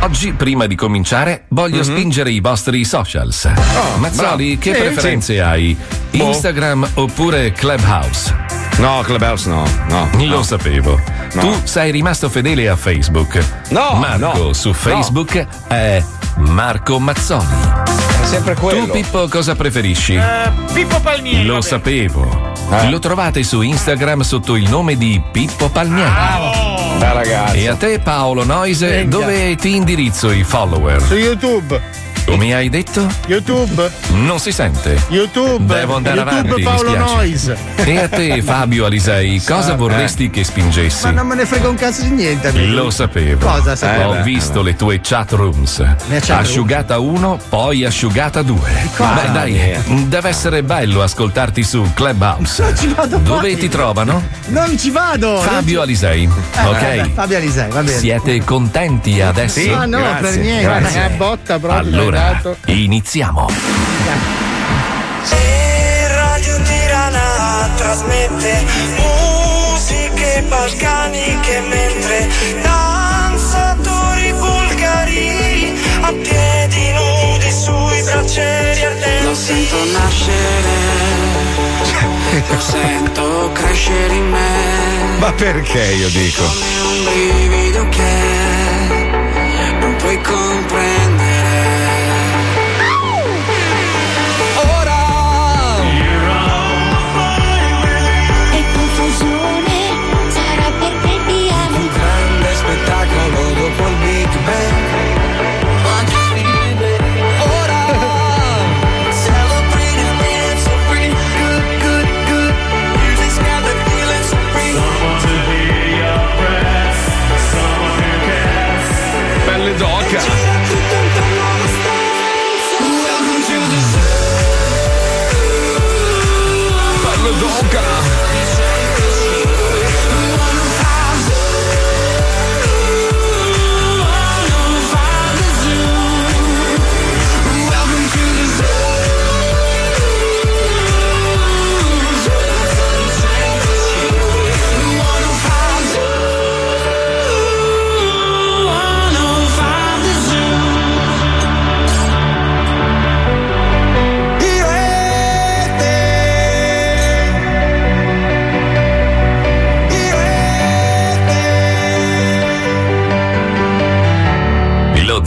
Oggi, prima di cominciare, voglio spingere i vostri socials. Mazzoli, bravo. che Sì, preferenze hai? Instagram oppure Clubhouse? No, Clubhouse no, no. Lo sapevo. No. Tu sei rimasto fedele a Facebook. No, Marco no, su no. Facebook è Marco Mazzoli. È sempre quello. Tu, Pippo, cosa preferisci? Eh, Pippo Palmieri. Lo vabbè. sapevo. Eh. Lo trovate su Instagram sotto il nome di Pippo Palmieri. Da ragazzi. E a te Paolo Noise, Venga. dove ti indirizzo i follower? Su YouTube. Come hai detto? YouTube. Non si sente. YouTube. Devo andare YouTube avanti, Paolo. Noise. E a te Fabio Alisei, cosa vorresti che spingessi? Ma non me ne frega un cazzo di niente. amico. Lo sapevo. Cosa sapevo? Ho Eh, beh, visto le tue chat rooms. chat asciugata 1, poi asciugata 2. cosa? Beh, dai, deve essere bello ascoltarti su Clubhouse. Non ci vado Dove mai. ti trovano? Non ci vado. Fabio Alisei. Vabbè, Ok. Fabio Alisei, va bene. Siete contenti adesso? Sì. Ah no, Grazie, per niente. grazie. Una botta proprio. Allora, dato. iniziamo. Se Radio Tirana trasmette musiche balcaniche mentre danzatori bulgari a piedi nudi sui braccieri ardenti. Lo sento nascere, lo sento crescere in me. Ma perché io dico? Come un brivido che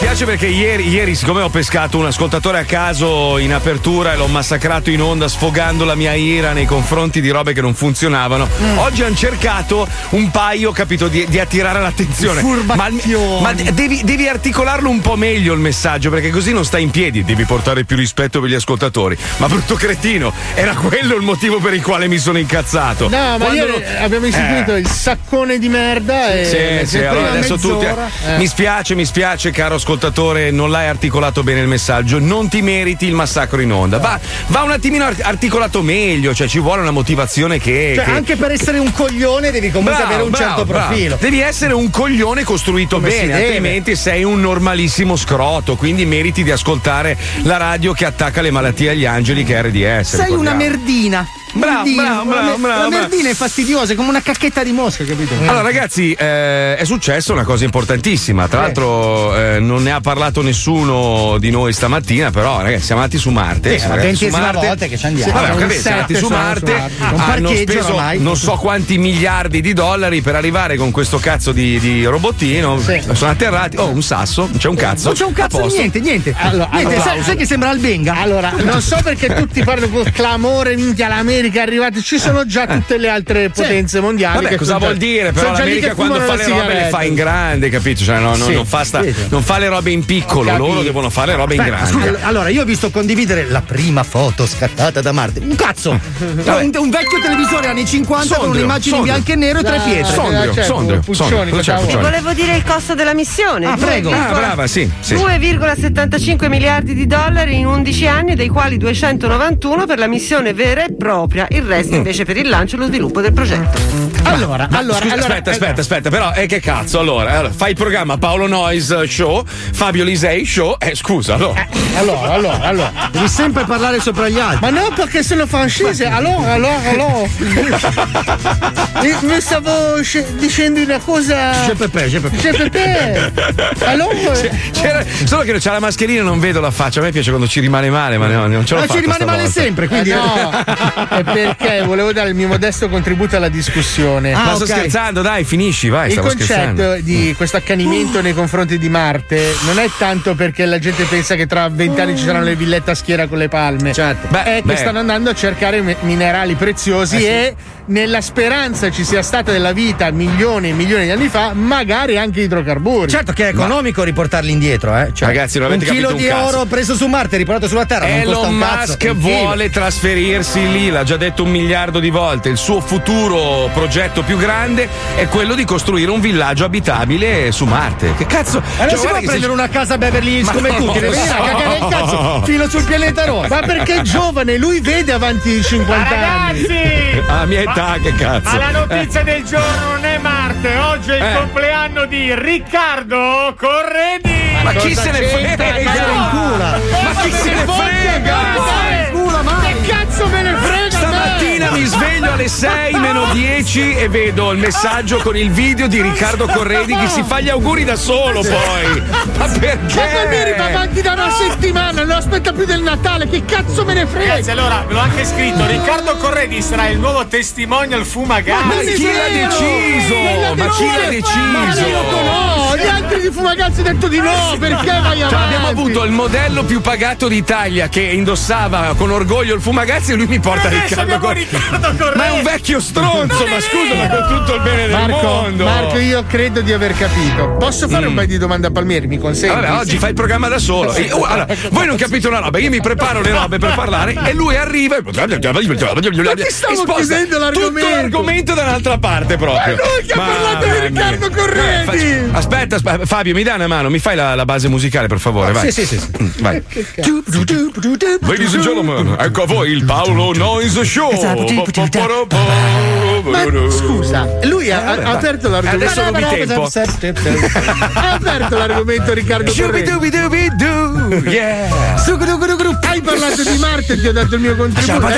Piace perché ieri, ieri, siccome ho pescato un ascoltatore a caso in apertura e l'ho massacrato in onda sfogando la mia ira nei confronti di robe che non funzionavano, oggi hanno cercato un paio, capito, di, di attirare l'attenzione. Ma, ma devi, devi articolarlo un po' meglio il messaggio perché così non stai in piedi, devi portare più rispetto per gli ascoltatori. Ma brutto cretino, era quello il motivo per il quale mi sono incazzato. No, ma io non- abbiamo istituito Eh. il saccone di merda e Sì, sì, allora adesso tutti. eh. Mi spiace, mi spiace, caro ascoltatore, non l'hai articolato bene il messaggio. Non ti meriti il massacro in onda. Va, va un attimino art- articolato meglio, cioè ci vuole una motivazione che. Cioè, che- anche per essere un coglione devi comunque Bravo, avere un bravo, certo bravo. profilo. Devi essere un coglione costruito Come bene, altrimenti sei un normalissimo scroto. Quindi meriti di ascoltare la radio che attacca le malattie agli angeli, che è RDS. Sei una ricordiamo. merdina. Bravo, bravo, bravo, bravo, La bravo. merdina è fastidiosa, è come una cacchetta di mosca, capito? Allora, ragazzi, eh, è successa una cosa importantissima. Tra l'altro, eh, non ne ha parlato nessuno di noi stamattina, però, ragazzi, siamo andati su Marte. Sì, è Siamo la andati su ventesima Marte. volta che ci andiamo. Vabbè, capito, siamo andati su Marte. su Marte. Un Hanno parcheggio speso oramai. non so quanti miliardi di dollari per arrivare con questo cazzo di, di robottino. Sì. Sono atterrati. Oh, un sasso, c'è un cazzo. Non c'è un cazzo, niente, niente. Allora, niente allora, sai, sai che sembra Albenga? Allora, non so perché tutti parlano con clamore, minchia l'America l'America è arrivata, ci sono già tutte le altre potenze mondiali. Vabbè, che cosa sono già- vuol dire? Però l'America quando fa le robe le fa in grande, capito? Cioè, no, no, Sì, non, fa sta- sì. non fa le robe in piccolo, loro devono fare le robe in Aspetta, grande. scusa, allora, io ho visto condividere la prima foto scattata da Marte. Un cazzo! Un, un vecchio televisore anni 50 con Sondrio, un'immagine in sondrio. bianco e nero e tre Dai, pietre. Sondrio, certo, sondrio, Puccioni, sondrio? Volevo dire il costo della missione. Ah, prego. 2,- Ah, brava, sì. sì. 2,75 miliardi di dollari in 11 anni, dei quali 291 per la missione vera e propria, il Mm. resto invece per il lancio e lo sviluppo del progetto. Allora, allora, Scusa, allora, aspetta, aspetta, aspetta, però, eh, che cazzo? Allora, allora, fai il programma Paolo Noyes Show, Fabio Lisei Show, eh, scusa, allora. allora, allora, allora. Devi sempre parlare sopra gli altri. Ma no, perché sono francese. Allora, allora, allora. Mi- Mi stavo sce- dicendo una cosa. C'è Pepe, c'è Pepe. C'è Pepe. Allora. C'era- solo che c'ha la mascherina e non vedo la faccia. A me piace quando ci rimane male, ma no, non ce l'ho Ma fatta ci rimane male sempre, quindi. Eh, no, è perché volevo dare il mio modesto contributo alla discussione. Ah, Ma sto ok. scherzando, dai, finisci, vai, Il concetto scherzando. di questo accanimento nei confronti di Marte non è tanto perché la gente pensa che tra vent'anni ci saranno le villette a schiera con le palme. Certo. Beh, è che beh. stanno andando a cercare mi- minerali preziosi e nella speranza ci sia stata della vita milioni e milioni di anni fa, magari anche idrocarburi. Certo che è economico riportarli indietro, eh. Cioè, Ragazzi, non un avete chilo capito di un cazzo. oro preso su Marte e riportato sulla Terra. non costa Elon un. Musk Un chilo. vuole trasferirsi lì, l'ha già detto un miliardo di volte. Il suo futuro progetto più grande è quello di costruire un villaggio abitabile su Marte. Che cazzo? Ma Cioè, non si può prendere se- una casa Beverly Hills Ma come tutti, a so. cagare il cazzo fino sul pianeta rosso. Ma perché è giovane, lui vede avanti i 50 anni. Ragazzi! A mia età, che cazzo. Ma la notizia del giorno non è Marte, oggi è il Eh. compleanno di Riccardo Corredi! Ma chi se ne frega? Ma chi se ne frega? Che cazzo me ne frega? Mi sveglio alle 6 meno 10 e vedo il messaggio con il video di Riccardo Corredi che si fa gli auguri da solo poi. Ma perché? Ma Palmieri va avanti da una settimana, non aspetta più del Natale, che cazzo me ne frega? Ragazzi, allora ve l'ho anche scritto: Riccardo Corredi sarà il nuovo testimonial Ma fumagazzi. chi l'ha deciso? Ma chi l'ha Ma deciso? no, gli altri di Fumagazzi hanno detto di no, perché vai Cioè, avanti? abbiamo avuto il modello più pagato d'Italia che indossava con orgoglio il fumagazzi e lui mi porta Adesso Riccardo Corredi. Ma è un vecchio stronzo, ma scusa, ma con tutto il bene del Marco, mondo. Marco, io credo di aver capito. Posso fare un paio di domande a Palmieri? Mi consenti? Vabbè, oggi fai il programma da solo. E- oh, allora, voi non capite una roba, io mi preparo le robe per parlare e lui arriva e, e stavo sposta chiudendo l'argomento. tutto l'argomento da un'altra parte proprio. Ma lui che ha parlato di Riccardo. Corredi! Eh, Aspetta, aspetta, Fabio, mi dai una mano, mi fai la, la base musicale per favore, vai. Sì, sì, sì. sì. Vai. Ladies and gentlemen, ecco a voi il Paolo Noise Show. Ma scusa, lui ha, ha aperto l'argomento. Adesso non mi tempo. ha aperto l'argomento Riccardo Corredi. Yeah. Hai parlato di Marte e ti ho dato il mio contributo. Ma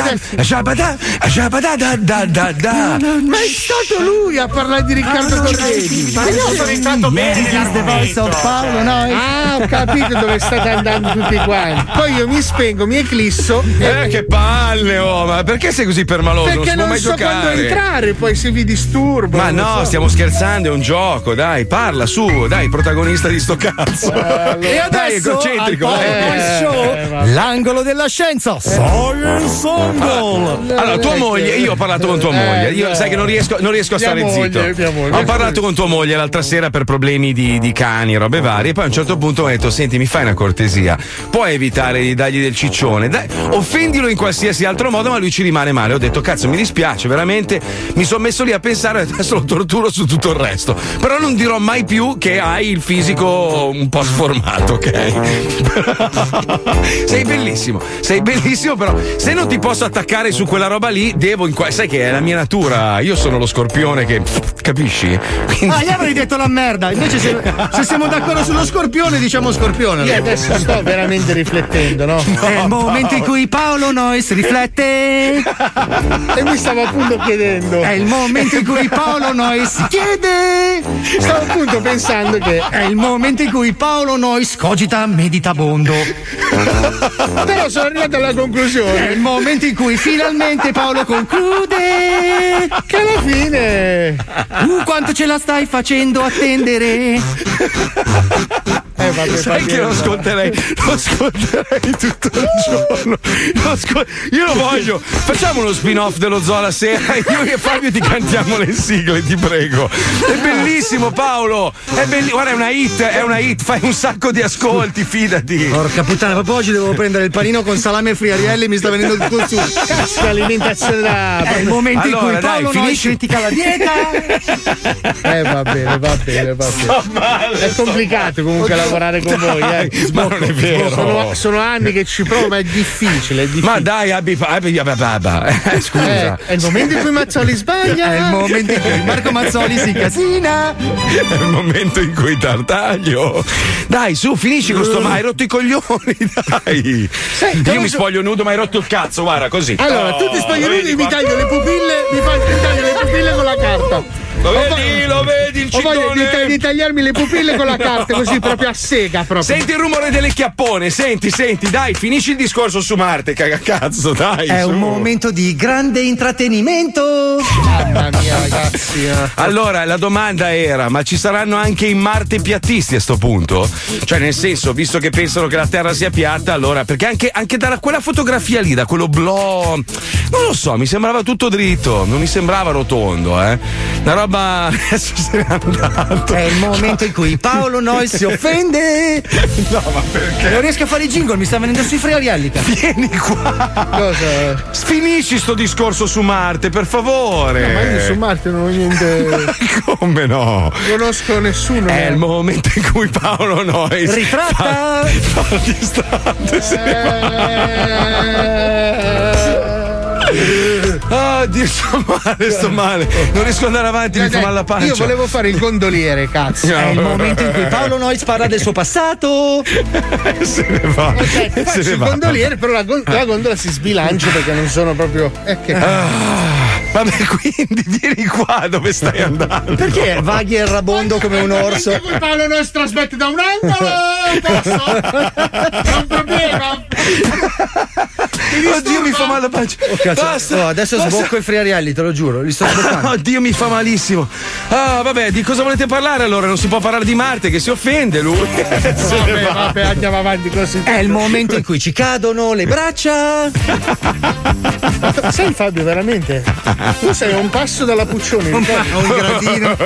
è stato lui a parlare di Riccardo Corredi. Ma io sono entrato bene nell'argomento. Paolo, no? Ah, ho capito dove state andando tutti quanti. Poi io mi spengo, mi eclisso. Eh, che palle, oh, ma perché sei così permaloso? non Perché non mai so giocare. quando entrare, poi se vi disturbo. Ma non no, so. stiamo scherzando, è un gioco, dai, parla su, dai, protagonista di sto cazzo. E Dai, adesso al Paolo eh. Noise Show, l'angolo della scienza. Science Angle. Allora, tua moglie, io ho parlato con tua Eh, moglie. Io sai che non riesco, non riesco a Mia stare moglie, zitto. moglie. Ho parlato con tua moglie l'altra sera per problemi di, di cani e robe varie. E poi a un certo punto ho detto: Senti, mi fai una cortesia. Puoi evitare di dargli del ciccione? Dai, offendilo in qualsiasi altro modo, ma lui ci rimane male. Ho detto: Cazzo, mi dispiace, veramente. Mi sono messo lì a pensare e adesso lo torturo su tutto il resto. Però non dirò mai più che hai il fisico un po' sformato, ok? sei bellissimo, sei bellissimo, però se non ti posso attaccare su quella roba lì, devo in qua- sai che è la mia natura. Io sono lo scorpione che capisci? Quindi- Ah, gli avrei detto la merda. Invece, se, se siamo d'accordo sullo scorpione, diciamo scorpione. Io adesso sto veramente riflettendo, no? È il momento in cui Paolo Nois riflette. E mi stavo appunto chiedendo. È il momento in cui Paolo Nois chiede. Stavo appunto pensando che. È il momento in cui Paolo Nois cogita meditabondo. Però sono arrivato alla È conclusione il momento in cui finalmente Paolo conclude. che alla fine. Uh, quanto ce la stai facendo attendere? Eh, vabbè, Sai che lo ascolterei, lo ascolterei tutto il giorno. Lo ascol- io lo voglio. Facciamo uno spin-off dello Zoo la sera. Io e Fabio ti cantiamo le sigle, ti prego. È bellissimo, Paolo. È belli- Guarda, è una hit, è una hit. Fai un sacco di ascolti, fidati. Porca puttana, proprio oggi devo prendere il panino con salame e friarielli mi sta venendo tutto su. Cazzo, l'alimentazione da. È il momento in Allora, cui dai, Paolo Nois finisci- critica la dieta. Eh, va bene, va bene, va bene. È complicato comunque lavorare con voi, eh. Ma non è vero. Sono, sono anni che ci provo, ma è difficile, è difficile. Ma dai, abbi, abbi, abbi, abbi. Eh, Eh, scusa. è il momento in cui Mazzoli sbaglia. È il momento in cui Marco Mazzoli si casina. È il momento in cui tartaglio. Dai, su, finisci con sto ma hai rotto i coglioni, dai. Io mi spoglio nudo, ma hai rotto il cazzo, guarda, così. Allora, tu ti Oh, spogli vedi mi taglio le pupille, mi fai mi taglio le pupille con la carta. Lo vedi, lo vedi il Ho voglia di, ciclone? di tagliarmi le pupille con la carta, così proprio a sega proprio. Senti il rumore delle chiappone, senti, senti, dai, finisci il discorso su Marte, cagacazzo, dai. È su. un momento di grande intrattenimento. Mamma mia, ragazzi. eh. Allora, la domanda era: ma ci saranno anche i Marte piattisti a sto punto? Cioè, nel senso, visto che pensano che la Terra sia piatta, allora. Perché anche, anche da quella fotografia lì, da quello blo. Non lo so, mi sembrava tutto dritto, non mi sembrava rotondo, eh. Una roba. Adesso se n'è andato. È il momento in cui Paolo Nois si offende. No, ma perché? Non riesco a fare i jingle, mi sta venendo sui friarielli. cazzo. Vieni qua. Cosa? Finisci sto discorso su Marte, per favore. Ma io su Marte non ho niente. Come no? Non conosco nessuno. È eh. il momento in cui Paolo Nois Ritratta. fa, fa il distante, se ne va. Ah, Dio, sto male, sto male. Non riesco ad andare avanti, mi fa male la pancia. Io volevo fare il gondoliere, cazzo. È il momento in cui Paolo Nois parla del suo passato. se ne va. Ok, se faccio ne il va. gondoliere, però la, gon- la gondola si sbilancia perché non sono proprio. Eh, che Vabbè, quindi vieni qua dove stai andando. Perché vaghi e rabondo come un orso? Perché Paolo non si trasmette da un angolo! Posso? È un problema! Oddio, mi fa male la pancia. Cazzo, Basta. oh, adesso basta. sbocco i friarielli, te lo giuro, li sto sboccando. Oddio, mi fa malissimo. Ah, vabbè, di cosa volete parlare allora? Non si può parlare di Marte, che si offende lui. Vabbè, va. vabbè, andiamo avanti così. È il momento in cui ci cadono le braccia. Sai Fabio, veramente? Tu sei a un passo dalla Puccioni. Un, un gradino.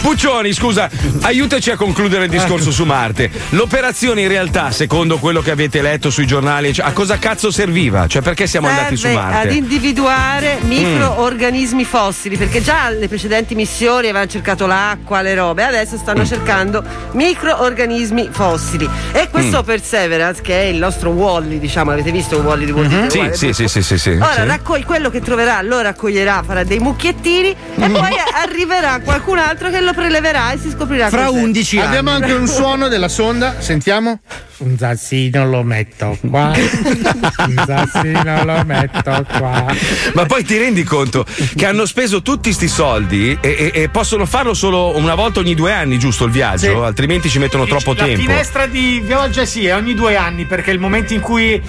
Puccioni, scusa, aiutaci a concludere il discorso su Marte. L'operazione in realtà, secondo quello che avete letto sui giornali, cioè, a cosa cazzo serviva? Cioè, perché siamo andati su Serve Marte? ad individuare microorganismi fossili, perché già le precedenti missioni avevano cercato l'acqua, le robe, adesso stanno Mm. cercando microorganismi fossili. E questo Mm. Perseverance, che è il nostro Wally, diciamo, avete visto un Wally di Disney? Mm-hmm. Sì, sì, sì, sì, sì, sì. Ora Sì. raccoglie quello che troverà, lo raccoglierà, farà dei mucchiettini e poi arriverà qualcun altro che lo preleverà e si scoprirà Fra cos'è. 11 anni. Abbiamo anche un suono della sonda, sentiamo. Un zazzino lo metto qua. Un zazzino lo metto qua. Ma poi ti rendi conto che hanno speso tutti sti soldi e, e- e possono farlo solo una volta ogni due anni, giusto il viaggio? Sì. Altrimenti ci mettono troppo la tempo. finestra di Viaggia sì, è ogni due anni perché è il momento in cui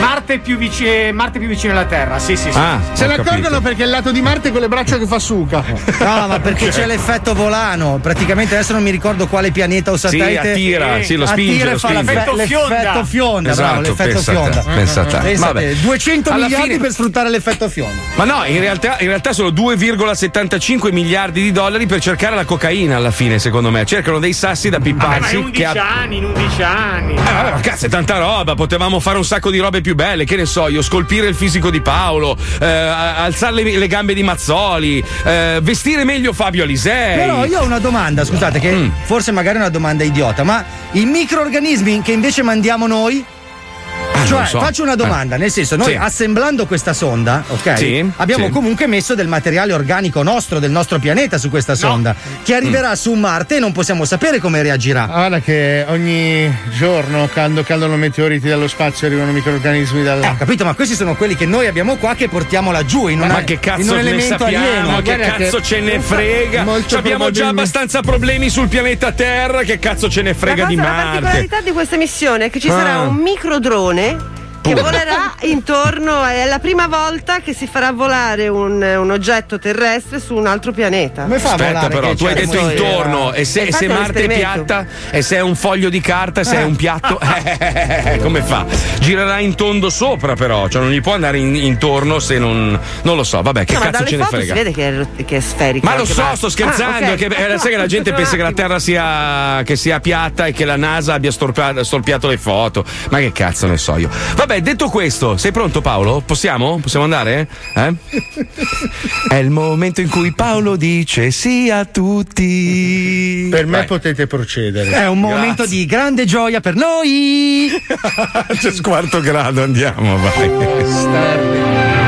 Marte è più, vici- Marte è più vicino alla Terra. Sì, sì, sì. Ah, Se ne accorgono perché è il lato di Marte con le braccia che fa suca. No, ma perché c'è l'effetto volano. Praticamente adesso non mi ricordo quale pianeta o Sì, satellite. attira, sì, lo spinge, attira lo fa spinge. l'effe- L'effetto fionda. l'effetto fionda. bravo, Esatto, l'effetto pensa a te, fionda. pensa a te. Pensa a Vabbè. te, 200 Alla miliardi fine- per sfruttare l'effetto fionda. Ma no, in realtà, in realtà sono 2,75 miliardi di dollari per cercare la cocaina alla fine, secondo me. Cercano dei sassi da Vabbè, ma pipparsi. in 11 che ha- anni, in 11 anni. Eh, vabbè, ma cazzo, è tanta roba. Potevamo fare un sacco di robe più belle. Che ne so, io scolpire il fisico di Paolo, eh, alzare le, le gambe di Mazzoli, eh, vestire meglio Fabio Alisei. Però io ho una domanda, scusate, che Mm. forse magari è una domanda idiota, ma i microorganismi che invece mandiamo noi? Cioè, so. faccio una domanda, Eh. nel senso, noi Sì. assemblando questa sonda, ok? Sì, abbiamo sì. comunque messo del materiale organico nostro, del nostro pianeta su questa sonda, che arriverà Mm. su Marte e non possiamo sapere come reagirà. Ah, Guarda che ogni giorno quando cadono meteoriti dallo spazio arrivano microrganismi dal. Eh, ho capito, ma questi sono quelli che noi abbiamo qua che portiamo laggiù in, una, Ma che in cazzo un ne elemento sappiamo? alieno. Ma che cazzo che- ce ne frega? Molto Ci abbiamo già abbastanza problemi sul pianeta Terra. Che cazzo ce ne frega la, di cosa- la Marte? particolarità di questa missione è che ci sarà Ah. un microdrone Okay che volerà intorno, è la prima volta che si farà volare un, un oggetto terrestre su un altro pianeta. Come fa a Aspetta, volare? però, tu hai detto intorno e se, Eh, se Marte è piatta e se è un foglio di carta e se è un piatto, eh, come fa? Girerà in tondo sopra, però, cioè non gli può andare in- intorno se non. Non lo so, vabbè, che No, cazzo ce ne foto si frega. vede che è, che è sferica. Ma lo so, sto scherzando. Ah, ok. che, eh, sai che la gente pensa che la Terra sia, che sia piatta e che la NASA abbia storpia- storpiato le foto. Ma che cazzo ne so io. Vabbè, detto questo, sei pronto Paolo? Possiamo? Possiamo andare? Eh? È il momento in cui Paolo dice sì a tutti. Per me Vai. potete procedere. È un momento Grazie. di grande gioia per noi. C'è squarto grado, andiamo, vai. Bene,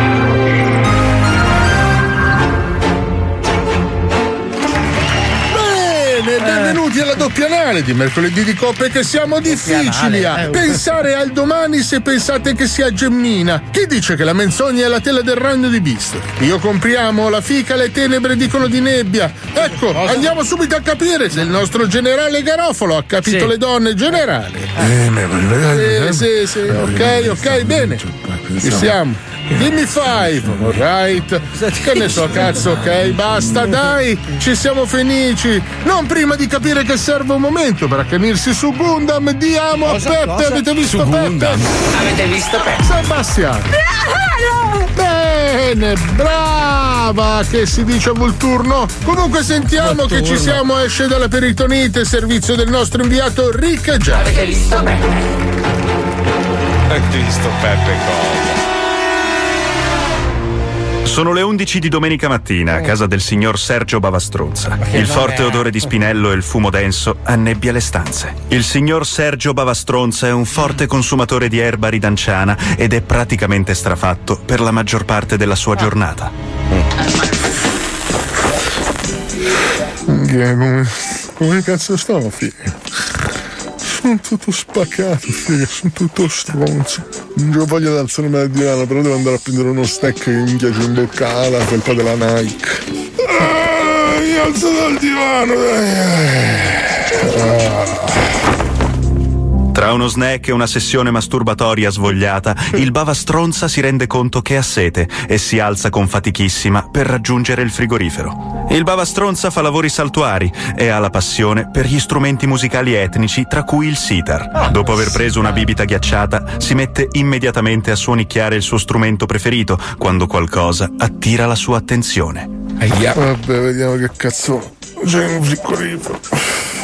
alla doppia anale di mercoledì di coppe che siamo difficili a eh, pensare al domani se pensate che sia gemmina. Chi dice che la menzogna è la tela del ragno di Beast? Io compriamo la fica, le tenebre dicono di nebbia. Ecco, andiamo subito a capire se il nostro generale Garofalo ha capito Sì. le donne. Generale. Eh, sì, sì, ok, ok, bene. Ci siamo. Dimmi five, alright. Che ne so, cazzo, ok, basta, dai, ci siamo felici. Non prima di capire che serve un momento per accanirsi su Gundam. Diamo a Peppe, avete visto Peppe? Avete visto Peppe? Sebastiano. Bene, brava, che si dice a Volturno. Comunque sentiamo che ci siamo, esce dalla peritonite, servizio del nostro inviato Rick Già. Avete visto Peppe? Avete visto Peppe cosa? Sono le 11 di domenica mattina a casa del signor Sergio Bavastronza. Il forte odore di spinello e il fumo denso annebbia le stanze. Il signor Sergio Bavastronza è un forte consumatore di erba ridanciana ed è praticamente strafatto per la maggior parte della sua giornata. Come, come cazzo sto, figlio? Sono tutto spaccato, figlio, sono tutto stronzo. Non ho voglia di alzarmi dal divano, però devo andare a prendere uno stack che mi piace in bocca alla felpa della Nike. Ah, mi alzo dal divano, dai. Ah. Tra uno snack e una sessione masturbatoria svogliata, il Bavastronza si rende conto che ha sete e si alza con fatichissima per raggiungere il frigorifero. Il Bavastronza fa lavori saltuari e ha la passione per gli strumenti musicali etnici, tra cui il sitar. Dopo aver preso una bibita ghiacciata, si mette immediatamente a suonicchiare il suo strumento preferito quando qualcosa attira la sua attenzione. Vabbè, vediamo che cazzo c'è in frigorifero.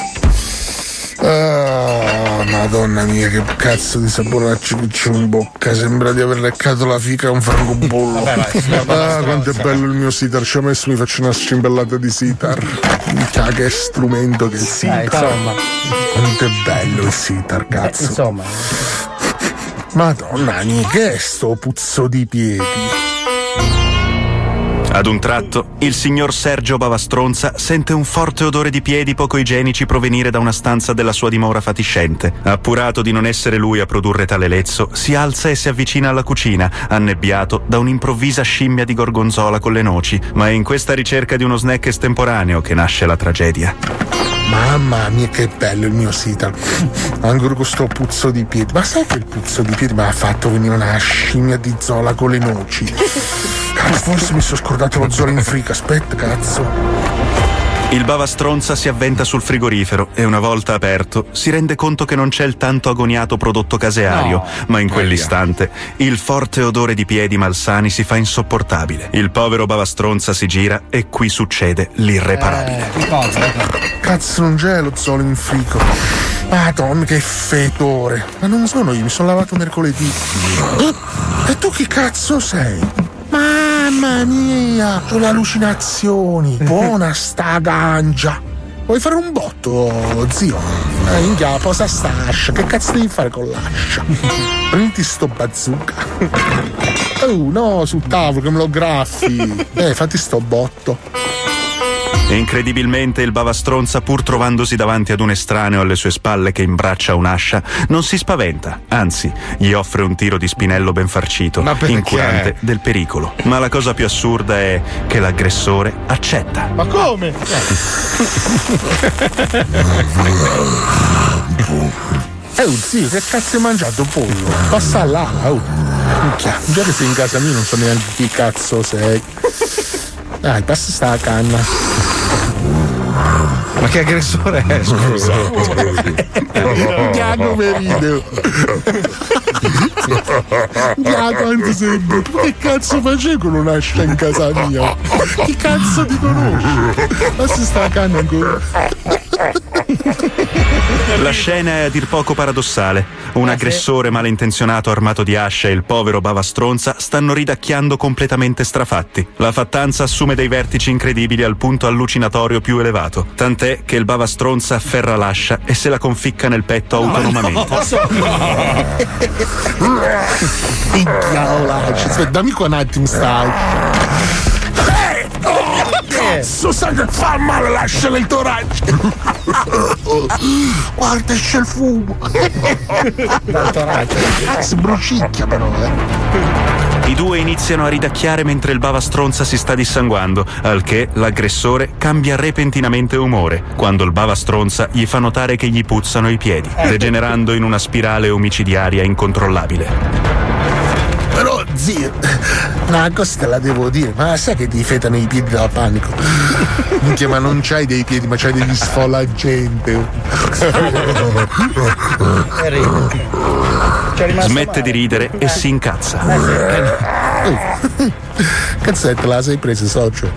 Ah, madonna mia, che cazzo di saponacci che c'ho in bocca. Sembra di aver leccato la fica a un francobollo. ah, quanto è bello il mio sitar. Ci ho messo, mi faccio una scimbellata di sitar. Minchia, che strumento che è sitar. Quanto è bello il sitar, cazzo. Insomma, Madonna mia, che è sto puzzo di piedi? Ad un tratto, il signor Sergio Bavastronza sente un forte odore di piedi poco igienici provenire da una stanza della sua dimora fatiscente. Appurato di non essere lui a produrre tale lezzo, si alza e si avvicina alla cucina, annebbiato da un'improvvisa scimmia di gorgonzola con le noci. Ma è in questa ricerca di uno snack estemporaneo che nasce la tragedia. Mamma mia, che bello il mio sitar. Ancora con sto puzzo di piedi. Ma sai che il puzzo di piedi mi ha fatto venire una scimmia di zola con le noci? Cazzo, forse mi sono scordato lo zola in frica. Aspetta, cazzo. Il Bavastronza si avventa sul frigorifero e una volta aperto si rende conto che non c'è il tanto agoniato prodotto caseario, ma in quell'istante il forte odore di piedi malsani si fa insopportabile. Il povero Bavastronza si gira e qui succede l'irreparabile. cosa? eh? Cazzo, non c'è lo zolo in frigo. Madonna, che fetore. Ma non sono io, mi sono lavato mercoledì. E tu chi cazzo sei? Mamma mia, le allucinazioni. Buona sta gancia. Vuoi fare un botto, zio? Eh, minchia, posa st'ascia. Che cazzo devi fare con l'ascia? Prendi sto bazooka. Oh, no, sul tavolo che me lo graffi. Eh, fatti sto botto. E incredibilmente il Bavastronza, pur trovandosi davanti ad un estraneo alle sue spalle che imbraccia un'ascia, non si spaventa, anzi, gli offre un tiro di spinello ben farcito, incurante del pericolo. Ma la cosa più assurda è che l'aggressore accetta. Ma come? Eh, oh, zio, che cazzo hai mangiato pollo? Passa là, oh. Minchia, già che sei in casa mia non so neanche chi cazzo sei. Dai, passa sta canna. Ma che aggressore è, scusa? Diago Merino. Diago brutto. Che cazzo facevi con un'ascia in casa mia? Chi cazzo ti conosci? Passa sta canna ancora. La scena è a dir poco paradossale. Un aggressore malintenzionato armato di ascia e il povero Bava Stronza stanno ridacchiando completamente strafatti. La fattanza assume dei vertici incredibili al punto allucinatorio più elevato. Tant'è che il Bava Stronza afferra l'ascia e se la conficca nel petto autonomamente. Minchia, oh, lascia. Aspetta, dammi qua un attimo stai. Cazzo, sai che fa male l'ascia nel torace. Guarda, esce il fumo. Dal torace. Cazzo, brucicchia però, eh. I due iniziano a ridacchiare mentre il Bava Stronza si sta dissanguando, al che l'aggressore cambia repentinamente umore, quando il Bava Stronza gli fa notare che gli puzzano i piedi, degenerando in una spirale omicidiaria incontrollabile. Però, zio, una cosa te la devo dire, ma sai che ti fetano i piedi da panico? Minchia, ma non c'hai dei piedi, ma c'hai degli sfolagente. Smette di ridere e si incazza. Cazzetta, la sei presa, socio.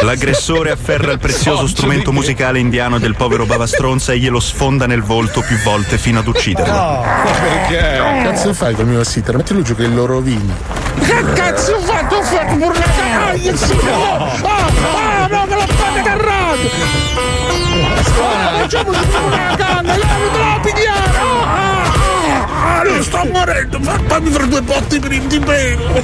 L'aggressore afferra il prezioso strumento musicale indiano del povero Bava Stronza e glielo sfonda nel volto più volte fino ad ucciderlo. Perché? Cazzo fai col mio sitter? Mettilo giù che lo rovini. Che cazzo ho fatto? Ho fatto! No! Ah, ah, no, che l'ho fatta carrato! Ah, Facciamoci una canna! La pigliare! Non sto morendo! Fa- Fammi fare due botti per il pelo!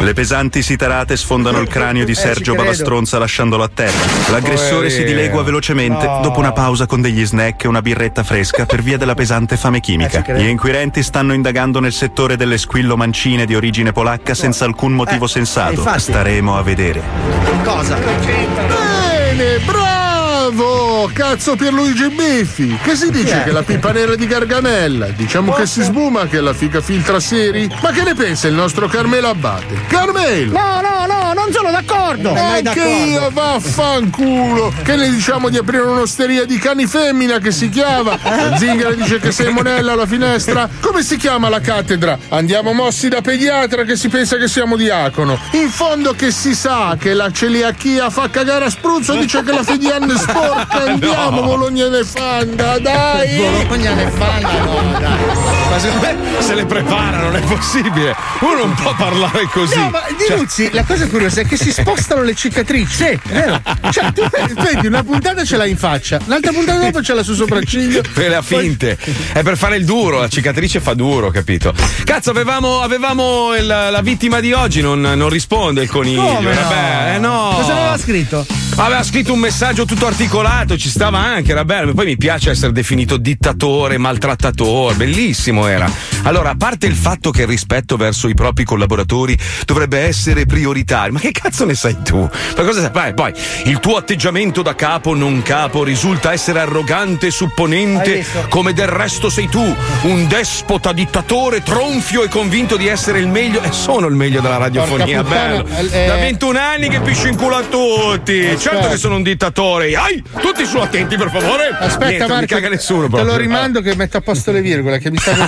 Le pesanti sitarate sfondano il cranio di Sergio credo. Bavastronza lasciandolo a terra. L'aggressore si dilegua velocemente No. dopo una pausa con degli snack e una birretta fresca per via della pesante fame chimica. credo. Gli inquirenti stanno indagando nel settore delle squillo mancine di origine polacca senza alcun motivo sensato. infatti. Staremo a vedere. Cosa? Bene, bravo! Cazzo Pierluigi Biffi! Che si dice che la pipa nera di Gargamella? Diciamo che si sbuma che la figa filtra seri? Ma che ne pensa il nostro Carmelo Abbate? Carmelo! No, no, no, non sono d'accordo! Anche io, vaffanculo! Che ne diciamo di aprire un'osteria di cani femmina che si chiama? Zingara dice che sei monella alla finestra? Come si chiama la cattedra? Andiamo mossi da pediatra che si pensa che siamo diacono. In fondo che si sa che la celiachia fa cagare a spruzzo dice che la fediana è sporca. Andiamo, Bologna nefanda, dai! Bologna nefanda, no, dai. Ma secondo me se le prepara, non è possibile. Uno non può parlare così. No, ma di Cioè, la cosa curiosa è che si spostano le cicatrici. Sì, vero? Cioè, tu vedi, una puntata ce l'hai in faccia, l'altra puntata dopo ce l'ha sul sopracciglio. per le ha finte. È per fare il duro, la cicatrice fa duro, capito? Cazzo, avevamo, avevamo il- la vittima di oggi, non, non risponde il coniglio. Come no? bello, eh, no. Cosa aveva scritto? Aveva scritto un messaggio tutto articolato, ci stava anche, era bello. Poi mi piace essere definito dittatore, maltrattatore, bellissimo era. Allora, a parte il fatto che il rispetto verso i propri collaboratori dovrebbe essere prioritario, ma che cazzo ne sai tu? Ma cosa sai? Vai, poi, il tuo atteggiamento da capo non capo risulta essere arrogante e supponente, come del resto sei tu, un despota, dittatore, tronfio e convinto di essere il meglio, e sono il meglio della radiofonia, puttana, bello. eh, Da 21 anni che piscio in culo a tutti. Certo che sono un dittatore. Ai, tutti su attenti, per favore. Aspetta, Niente, non Marco, caga nessuno. te lo rimando che metto a posto le virgole, che mi sta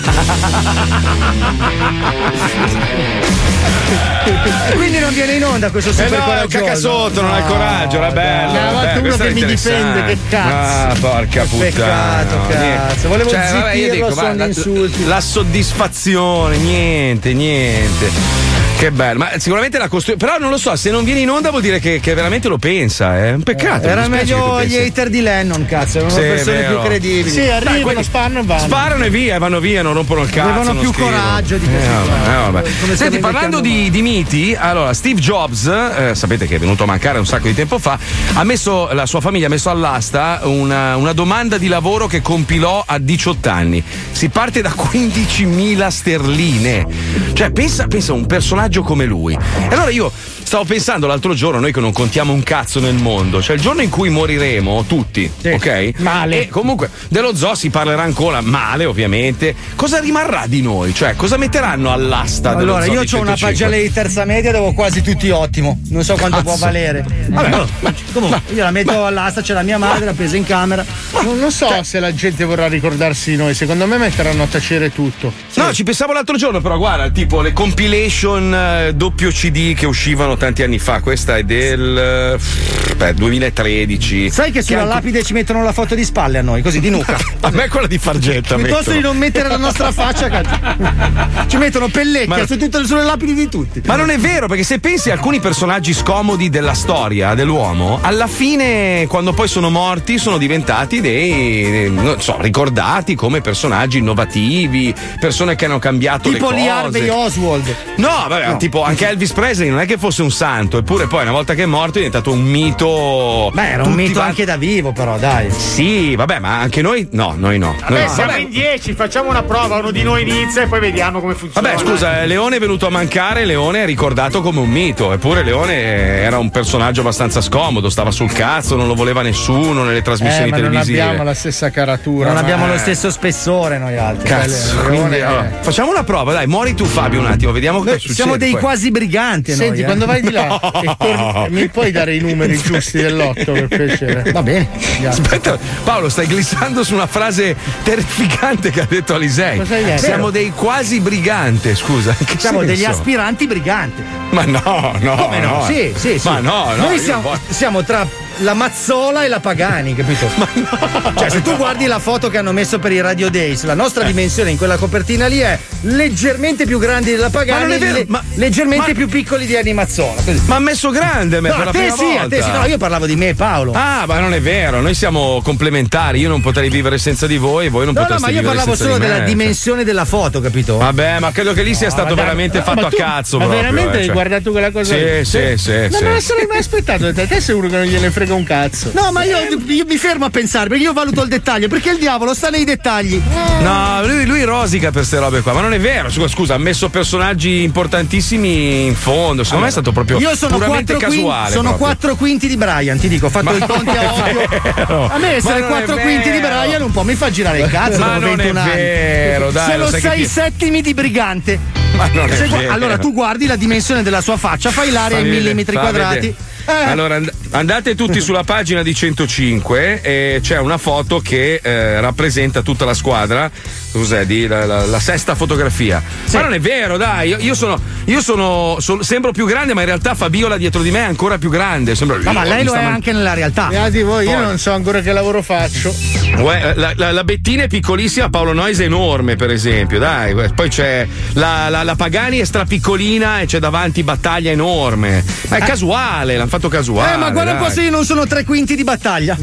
Quindi non viene in onda questo Eh super no, è un coraggioso. cacasotto, non ha il coraggio, era bello. Fatto bello, uno che mi difende, che cazzo. Ah, porca puttana. peccato, no, cazzo. Volevo Cioè, vabbè, io zittirlo, dico, sono la, insulti. la soddisfazione, niente, niente. Che bello, ma sicuramente la costruzione. Però non lo so, se non viene in onda vuol dire che, che veramente lo pensa, è un peccato. Era che tu meglio gli hater di Lennon, cazzo, erano Sì, persone vero. più credibili. Sì, Dai, arrivano, quelli sparano e vanno. Sparano e via, vanno via, non rompono il cazzo. Avevano più scrivono. coraggio di Eh, vabbè, qua. eh, vabbè. Come stiamo Senti, parlando di, di miti, allora Steve Jobs, eh, sapete che è venuto a mancare un sacco di tempo fa, ha messo, la sua famiglia ha messo all'asta una, una domanda di lavoro che compilò a 18 anni. Si parte da 15.000 sterline. Cioè, pensa, pensa un personaggio come lui. E allora io stavo pensando l'altro giorno, noi che non contiamo un cazzo nel mondo, cioè il giorno in cui moriremo tutti, ok? Male. E comunque dello zoo si parlerà ancora male, ovviamente. Cosa rimarrà di noi? Cioè, cosa metteranno all'asta dello Allora, io ho una 105? pagella di terza media dove ho quasi tutti ottimo. Non so quanto può Cazzo. valere. Vabbè, comunque, io la metto all'asta, c'è la mia madre, l'ha presa in camera. Non, non so se la gente vorrà ricordarsi di noi, secondo me metteranno a tacere tutto. No, ci pensavo l'altro giorno, però guarda, tipo le compilation eh, doppio CD che uscivano tanti anni fa. Questa è del eh, beh, 2013. Sai che sulla anche- lapide ci mettono la foto di spalle a noi, così di nuca. A me quella di Fargetta. Piuttosto mettono. di non mettere la nostra faccia, cazzo. ci mettono pellecchia su tutte, sulle lapidi di tutti. Ma non è vero, perché se pensi a alcuni personaggi scomodi della storia dell'uomo, alla fine, quando poi sono morti, sono diventati dei, non so, ricordati come personaggi innovativi, persone che hanno cambiato Tipo le Lee cose. Harvey Oswald. No, vabbè, No. tipo anche Elvis Presley non è che fosse un santo, eppure poi una volta che è morto è diventato un mito. Beh, era un Tutti mito va- anche da vivo, però, dai. Sì, vabbè, ma anche noi no, noi no. Vabbè, Noi no. siamo Vabbè, in 10, facciamo una prova, uno di noi inizia e poi vediamo come funziona. Vabbè, scusa, eh, Leone è venuto a mancare, Leone è ricordato come un mito, eppure Leone era un personaggio abbastanza scomodo, stava sul cazzo, non lo voleva nessuno nelle Eh, trasmissioni non televisive. abbiamo la stessa caratura. Non ma- abbiamo lo eh. stesso spessore noi altri. Cazzo, Leone quindi, è- allora, facciamo una prova, dai, muori tu Fabio un attimo, vediamo cosa succede. Siamo dei poi. quasi briganti. Senti, noi, eh. Vai di là No. e torni- mi puoi dare i numeri giusti dell'otto per piacere? Va bene. Aspetta, Paolo, stai glissando su una frase terrificante che ha detto Alisei. Siamo dei quasi brigante, scusa. Siamo degli aspiranti briganti. Ma no, no. Come no? eh. Sì, sì, sì. Ma no, no. Noi siamo, voglio- siamo tra la Mazzola e la Pagani, capito? Ma no. Cioè, se tu guardi la foto che hanno messo per i Radio Days, la nostra dimensione in quella copertina lì è leggermente più grande della Pagani Ma non è vero, le- ma- leggermente ma- più piccoli di Anni Mazzola. così. Ma ha messo grande me No, per a la te prima sì, a te volta. sì. No, io parlavo di me e Paolo. Ah, ma non è vero, noi siamo complementari, io non potrei vivere senza di voi e voi non no, no, potreste ma io vivere parlavo senza solo di me. della dimensione della foto, capito? Vabbè, ma credo che lì sia stato dai, veramente no, fatto a cazzo ma proprio. veramente eh, hai cioè. guardato quella cosa? Sì, lì? sì, sì, Non me la sarei mai aspettato. Te sei uno che non gliene frega un cazzo. No, ma io, io mi fermo a pensare perché io valuto il dettaglio, perché il diavolo sta nei dettagli. No, lui, lui rosica per queste robe qua, ma non è vero. Scusa, scusa, ha messo personaggi importantissimi in fondo. Secondo me è stato proprio Io sono puramente quattro, quinti, casuale. sono proprio. quattro quinti di Brian, ti dico, ho fatto Ma i conti a occhio. A me essere quattro quinti di. Brian un po' mi fa girare il cazzo. Ma non è 21 anni. vero, dai, Sono sei ti- settimi di brigante. Ma non è vero. allora tu guardi la dimensione della sua faccia, fai l'area Fammi in millimetri quadrati. vedere. Eh, Allora and- andate tutti sulla pagina di 105 e c'è una foto che eh, rappresenta tutta la squadra. Cos'è? Di, la, la- la sesta fotografia. Ma non è vero, dai, io, io sono. Io sono, so- sembro più grande, ma in realtà Fabiola dietro di me è ancora più grande. Sembra, no, ma lei lo è man- anche nella realtà. Beati voi, io non so ancora che lavoro faccio. Uè, La, la- la Bettina è piccolissima, Paolo Nois è enorme, per esempio. Dai, poi c'è la, la- la Pagani è strapiccolina e c'è davanti battaglia enorme. Ma è casuale, l'hanno fatto casuale. Eh, ma guarda un po' se io non sono tre quinti di battaglia.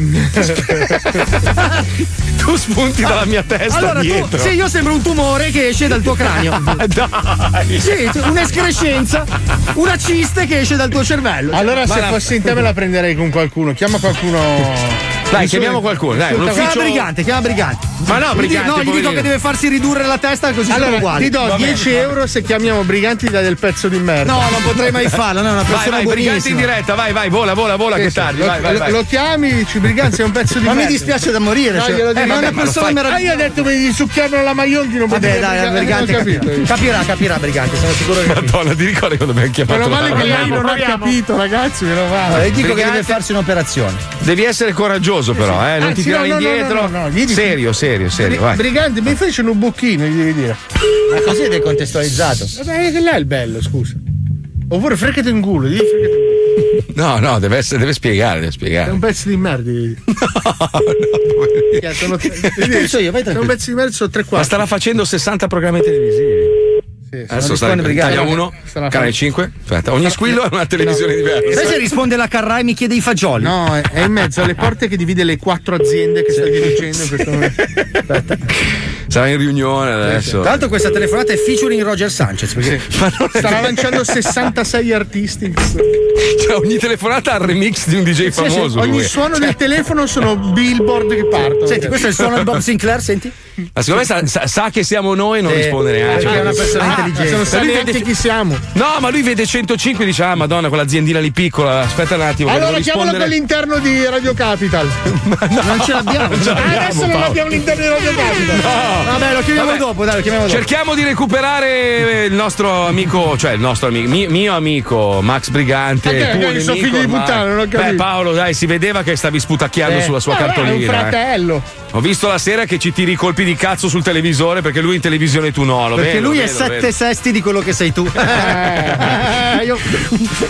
tu spunti dalla mia testa allora, dietro. tu, sì, io sembro un tumore che esce dal tuo cranio. Dai. Sì, un'escrescenza, una ciste che esce dal tuo cervello. Allora, se la- fossi in te, me la prenderei con qualcuno. Chiama qualcuno. Dai, Mi chiamiamo sono- qualcuno, dai, un Chiama brigante, chiama brigante. Ma no, brigante, No, gli dico che deve farsi ridurre la testa così sono Allora, uguali. ti do Va bene. 10 euro se chiamiamo briganti da del pezzo di merda. No, non potrei mai farlo, no, è una Vai, persona vai, brigante in diretta, vai, vai, vola, vola, vola, Sì, che sì, tardi, lo, vai, vai, lo- vai. lo chiami, dici briganti, sei un pezzo di Ma mi merda. dispiace da morire. No, cioè. Eh, ma è una ma persona fai- Ah, meravigliosa. io ho detto mi succhiarmelo alla Maionchi, non Vabbè, dai, briga- brigante capirà. capirà, brigante, sono sicuro che. Madonna, ti ricordi quando abbiamo chiamato Meno la male che lei non ha capito, ragazzi, meno male. gli dico che deve farsi un'operazione. Devi essere coraggioso però, eh, non Ah, ti tirare no, no, no, indietro. no, no, no, gli dici- Serio, serio, serio, Bri- vai. Brigante, mi fece un bocchino, gli devi dire. Ma così è decontestualizzato. Vabbè, che là è il bello, scusa. Oppure fregate in culo, digli fregate in culo. No, no, deve, essere, deve spiegare, deve È spiegare. un pezzo di merda. gli dici. Che sono tre- Penso io, vai È un pezzo di merda, sono tre Ma quarti. starà facendo 60 programmi televisivi. Sì, Adesso risponde sta Brigante. taglia 1, Sarà canale fatto. 5. Aspetta, ogni squillo è una televisione diversa. Sai se risponde la Carrà e mi chiede i fagioli? No, è, è in mezzo alle porte che divide le quattro aziende che sta dirigendo in questo momento. Sarà in riunione adesso. Tra l'altro questa telefonata è featuring Roger Sanchez. Perché Starà lanciando 66 artisti. Cioè, ogni telefonata ha il remix di un DJ Sì, sì, famoso. ogni lui. suono del telefono sono billboard che partono. Senti, questo è il suono di Bob Sinclair, senti? Ma secondo me sa, sa- sa che siamo noi e non Sì, risponde neanche. perché è una persona intelligente. non Non sa neanche neanche chi siamo. No, ma lui vede 105 e dice: Ah, madonna, quell'aziendina lì piccola. Aspetta un attimo. Allora chiamalo rispondere. all'interno di Radio Capital. Non ce l'abbiamo. Non ce l'abbiamo, Ah, Adesso non Paolo. abbiamo l'interno di Radio Capital. No. Vabbè, lo chiamiamo Vabbè. dopo, dai, lo chiamiamo dopo. Cerchiamo di recuperare il nostro amico, cioè il nostro amico, mio, mio amico Max Brigante. Perché? il suo nemico figlio di puttana, non ho capito. Beh, Paolo, dai, si vedeva che stavi sputacchiando Eh. sulla sua No, no, cartolina. È un eh. fratello. Ho visto la sera che ci tiri i colpi di cazzo sul televisore perché lui in televisione e tu no. Lo Perché vedo, lui è vedo, sette vedo. sesti di quello che sei tu. Eh,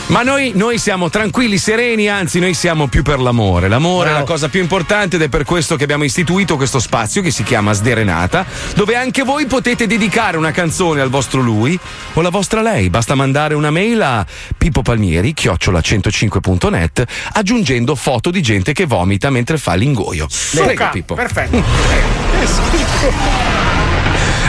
Ma noi, noi siamo tranquilli, sereni, anzi, noi siamo più per l'amore. L'amore è la cosa più importante ed è per questo che abbiamo istituito questo spazio che si chiama Sderenata, dove anche voi potete dedicare una canzone al vostro lui o la vostra lei. Basta mandare una mail a Pippo Palmieri, chiocciola105.net, aggiungendo foto di gente che vomita mentre fa l'ingoio. Prego, Pippo. Perfetto.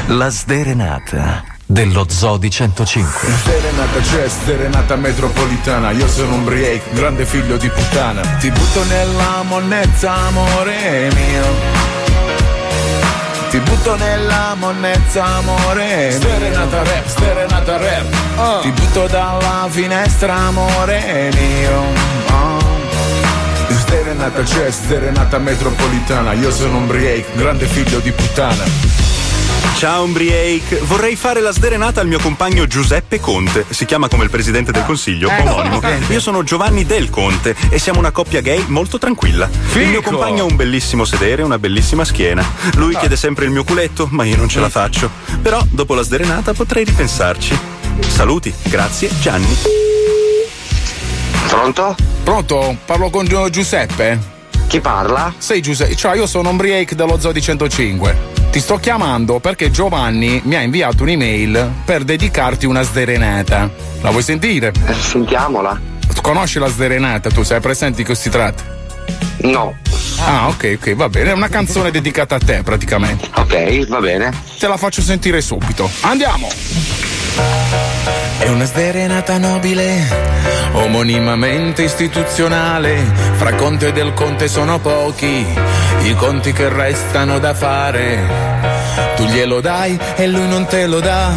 La sderenata dello Zodi 105. Serenata c'è, serenata metropolitana. Io sono un break, grande figlio di puttana. Ti butto nella monnezza, amore mio. Ti butto nella monnezza, amore Serenata rap, serenata rap. Ti butto dalla finestra, amore mio. Oh. Serenata c'è, serenata metropolitana Io sono un break, grande figlio di puttana Ciao Umbriake, vorrei fare la sderenata al mio compagno Giuseppe Conte. Si chiama come il presidente del consiglio, Eh, omonimo. Io sono Giovanni Del Conte e siamo una coppia gay molto tranquilla. Il mio compagno ha un bellissimo sedere e una bellissima schiena. Lui chiede sempre il mio culetto, ma io non ce la faccio. Però dopo la sderenata potrei ripensarci. Saluti, grazie, Gianni. Pronto? Pronto? Parlo con Giuseppe? Chi parla? Sei Giuseppe, cioè io sono un break dello Zodi 105. Ti sto chiamando perché Giovanni mi ha inviato un'email per dedicarti una sderenata. La vuoi sentire? Sentiamola. Conosci la sderenata? Tu sai presente di cosa si tratta? No. Ah, ok, ok, va bene. È una canzone dedicata a te, praticamente. Ok, va bene. Te la faccio sentire subito. Andiamo! È una sderenata nobile, omonimamente istituzionale. Fra Conte e del Conte sono pochi i conti che restano da fare. Tu glielo dai e lui non te lo dà,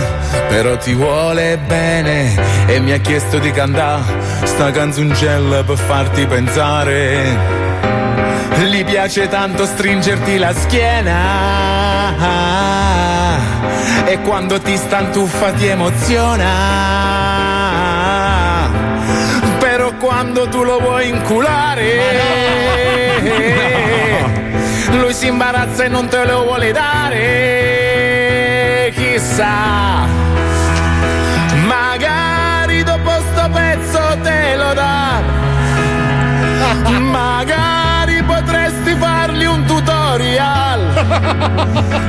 però ti vuole bene e mi ha chiesto di cantare sta canzoncella per farti pensare. Gli piace tanto stringerti la schiena e quando ti stantuffa ti emoziona. Però quando tu lo vuoi inculare, lui si imbarazza e non te lo vuole dare. Chissà, magari dopo sto pezzo te lo dà. Magari potresti fargli un tutorial.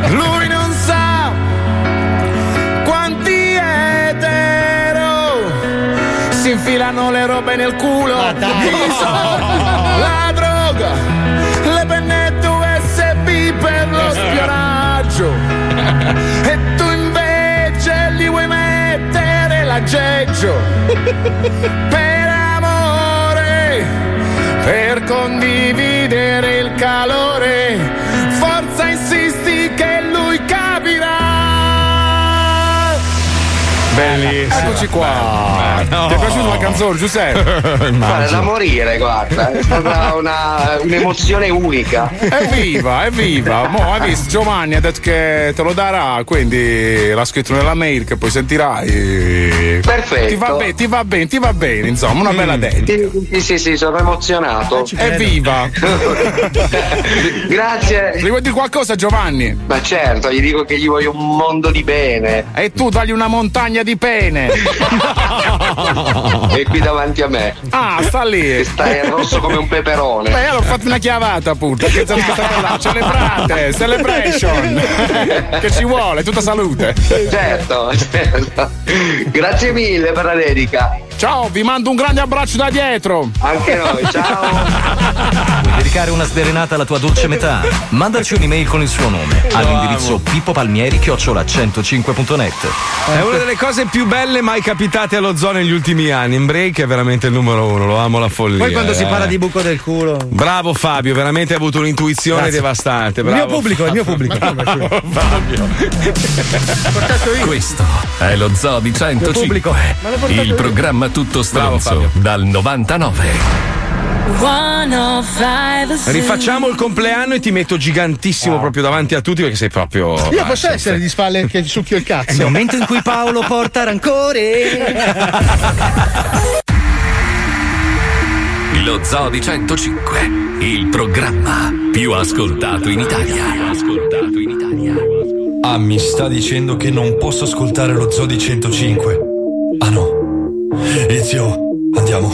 Lui non si infilano le robe nel culo. I soldi, la droga, le pennette USB per lo spionaggio. E tu invece gli vuoi mettere l'aggeggio per amore, per condividere il calore. Bellissimo. Eccoci qua. no. Ti è piaciuta la canzone, Giuseppe? Guarda, da morire, guarda. È stata una- un'emozione unica. Evviva, evviva! Mo hai visto Giovanni ha detto che te lo darà, quindi l'ha scritto nella mail che poi sentirai. Perfetto. Ti va bene, ti va bene, ti va bene, insomma, una bella dedica. Sì, sì, sì, sono emozionato. Evviva! Grazie. Gli vuoi dire qualcosa Giovanni? Ma certo, gli dico che gli voglio un mondo di bene. E tu dagli una montagna di pene. È qui davanti a me. Ah, sta lì. Che sta rosso come un peperone. Beh, allora ho fatto una chiavata, puta. Che là. Celebrate, celebration. che ci vuole, tutta salute. Certo, certo. Grazie mille per la dedica. Ciao, vi mando un grande abbraccio da dietro. Anche noi, ciao. Vuoi dedicare una sdrenata alla tua dolce metà? Mandaci un'email con il suo nome all'indirizzo pippopalmieri-105.net. È una delle cose più belle mai capitate allo zoo negli ultimi anni. In break è veramente il numero uno, lo amo la follia. Poi quando si eh. parla di buco del culo. Bravo Fabio, veramente hai avuto un'intuizione Grazie. devastante. Il mio bravo pubblico, il mio pubblico. Bravo, Fabio. Questo è lo Zoo di 105. pubblico. Ma l'ho portato Il io. Programma tutto stronzo dal 99. Rifacciamo il compleanno e ti metto gigantissimo proprio davanti a tutti perché sei proprio. Io vai, posso sei- essere di spalle che succhio il È il cazzo. momento in cui Paolo porta rancore. Lo Zoo di 105. Il programma più ascoltato in Italia. Ascoltato in Italia. Ah, mi sta dicendo che non posso ascoltare lo Zoo di 105. Izio, andiamo.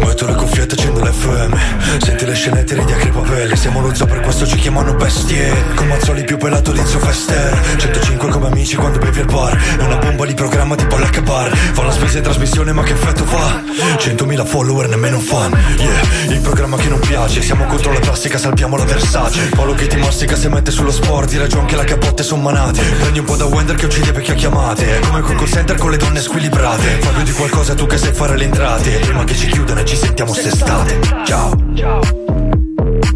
Metto le cuffiette, accendo l'FM Senti le scenette, ridi a crepapelle Siamo lo zoo, per questo ci chiamano bestie. Con Mazzoli più pelato di Zio Fester. 105 come amici quando bevi al bar. È una bomba di programma tipo Black Bar. Fa la spesa in trasmissione ma che effetto fa? 100.000 follower, nemmeno fan. Yeah, il programma che non piace. Siamo contro la plastica, salviamo la Versace. Paolo che ti mastica se mette sullo sport Di ragione che la capote son manate. Prendi un po' da Wender che uccide perché ha chiamate come quel call center con le donne squilibrate. Fa più di qualcosa tu che sai fare le entrate. Prima che ci chiudano e ci sentiamo st'estate Ciao Ciao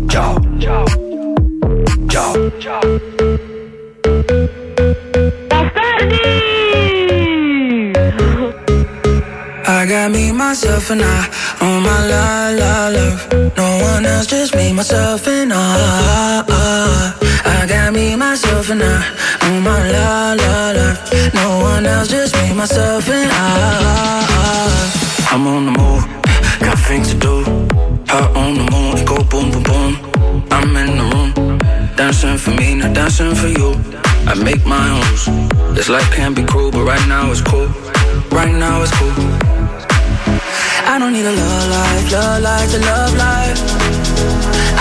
Ciao Ciao I got me, myself, and I on my la la love. No one else, just me, myself, and I. I got me, myself, and I on my la la love. No one else, just me, myself, and I. I'm on the move, got things to do. Hot on the moon, go boom, boom, boom. I'm in the room, dancing for me, not dancing for you. I make my own. This life can be cruel, but right now it's cool. Right now it's cool. I don't need a love life, love life to love life.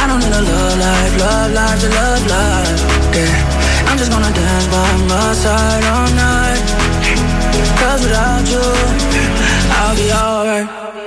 I don't need a love life, love life to love life. Yeah, I'm just gonna dance by my side all night. Cause without you, I'll be alright.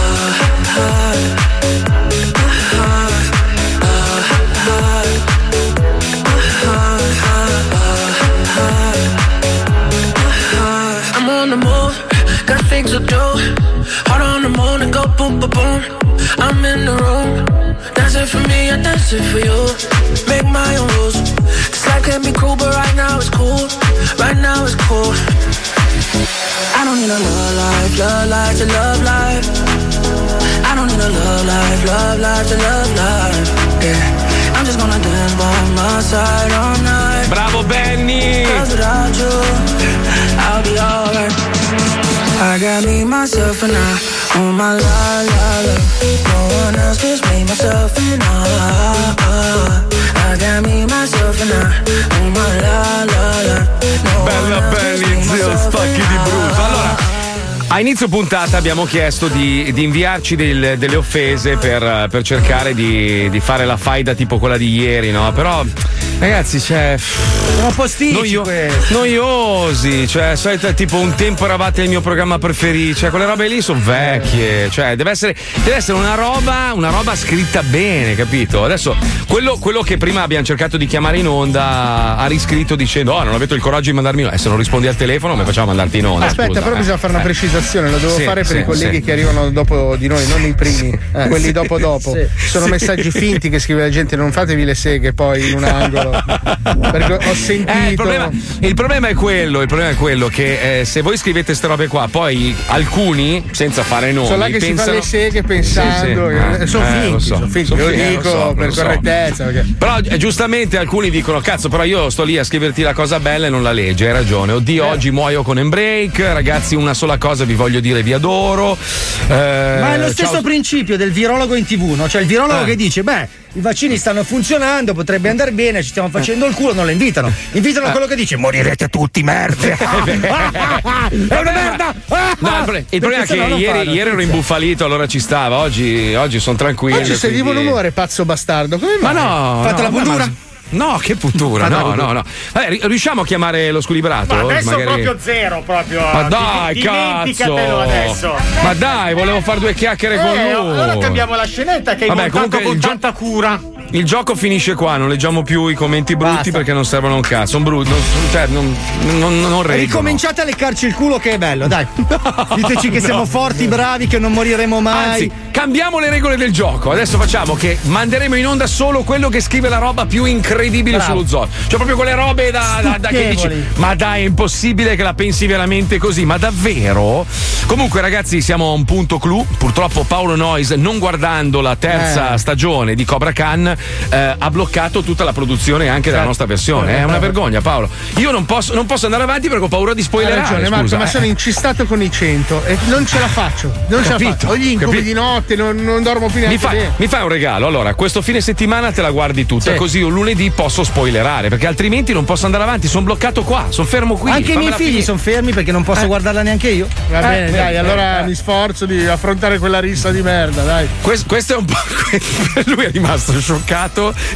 to do. Heart on the moon and go boom, boom, boom. I'm in the room, dancing for me, I dance it for you. Make my own rules. This life can be cruel, but right now it's cool. Right now it's cool. I don't need a love life, love life to love life. I don't need a love life, love life to love life. Yeah, I'm just gonna dance by my side myself, and I on my la la la. No one else, just me, myself, and I. I got me, myself, and I on my la la la. No Bella me, zio, spacchi di brutto. Allora. A inizio puntata abbiamo chiesto di, di inviarci del- delle offese per, per cercare di, di fare la faida tipo quella di ieri, no? Però, ragazzi, c'è. Sono posticci questi. noiosi, cioè, solita, tipo un tempo eravate il mio programma preferito, cioè, quelle robe lì sono vecchie, cioè, deve essere, deve essere una roba, una roba scritta bene, capito? Adesso, quello, quello che prima abbiamo cercato di chiamare in onda ha riscritto dicendo, oh, non avete il coraggio di mandarmi in onda, e se non rispondi al telefono, come facciamo a mandarti in onda? Aspetta, scusa, però eh. bisogna fare una Eh. precisazione, lo devo Sì, fare per sì, i colleghi sì. che arrivano dopo di noi, non i primi, Eh, quelli sì, dopo dopo. sì. Sono Sì. messaggi finti che scrive la gente, non fatevi le seghe poi in un angolo. Perché ho sentito. Eh, il, problema, il problema è quello, il problema è quello che eh, se voi scrivete queste robe qua, poi alcuni, senza fare nomi, sono là che si pensano... fa le seghe pensando. Sì, sì. che- sono Eh, finti, lo so, sono finti. sono Io finti, eh, dico lo so, per lo so. correttezza. perché- Però eh, giustamente alcuni dicono: Cazzo, però io sto lì a scriverti la cosa bella e non la leggi. Hai ragione. Oddio, oggi muoio con Embrace. Ragazzi, una sola cosa vi voglio dire: vi adoro. Eh, Ma è lo stesso ciao- principio del virologo in tv, no? Cioè il virologo Eh. che dice, beh, i vaccini stanno funzionando, potrebbe andare bene, ci stiamo stiamo facendo il culo, non le invitano. Invitano quello che dice morirete tutti, merde. è una merda! No, il, pro- il problema è che ieri, ieri ero imbufalito, allora ci stava. Oggi, oggi sono tranquillo. Oggi sei di quindi- buon umore, pazzo bastardo. Come Ma mai? no, Fate no, la ma- puntura? ma- No, che puntura, la no, no, no. Vabbè, ri- riusciamo a chiamare lo squilibrato? Ma adesso Magari- proprio zero, proprio. Ma dai, Di- cazzo! Adesso. Ma dai, volevo fare due chiacchiere con Eh, lui. allora cambiamo la scenetta che hai Vabbè, montato comunque con gio- tanta cura. Il gioco finisce qua, non leggiamo più i commenti brutti perché non servono un cazzo. Sono brutti, non, cioè, non, non, non reggono. Ricominciate a leccarci il culo che è bello, dai. Diteci che siamo forti, bravi, che non moriremo mai. Anzi, cambiamo le regole del gioco. Adesso facciamo che manderemo in onda solo quello che scrive la roba più incredibile Bravo. sullo zoo. Cioè, proprio quelle robe da, da- da- che dici. Ma dai, è impossibile che la pensi veramente così. Ma davvero? Comunque, ragazzi, siamo a un punto clou. Purtroppo Paolo Noyes, non guardando la terza Eh. stagione di Cobra Khan, eh, ha bloccato tutta la produzione anche della nostra versione. È una vergogna, Paolo. Io non posso, non posso andare avanti perché ho paura di Hai spoilerare. ragione, Marco, scusa, ma eh. sono incistato con i 100 e non ce la faccio. Non ce la Capito, faccio. Ho gli incubi capito. di notte, non, non dormo più neanche Mi fai, bene. mi fai un regalo, allora, questo fine settimana te la guardi tutta, Sì. così io lunedì posso spoilerare, perché altrimenti non posso andare avanti, sono bloccato qua, sono fermo qui. Anche i miei figli sono fermi perché non posso guardarla neanche io. Va Eh, bene, eh, dai, eh, allora eh. mi sforzo di affrontare quella rissa di merda, dai. Questo, questo è un po'. Lui è rimasto scioccato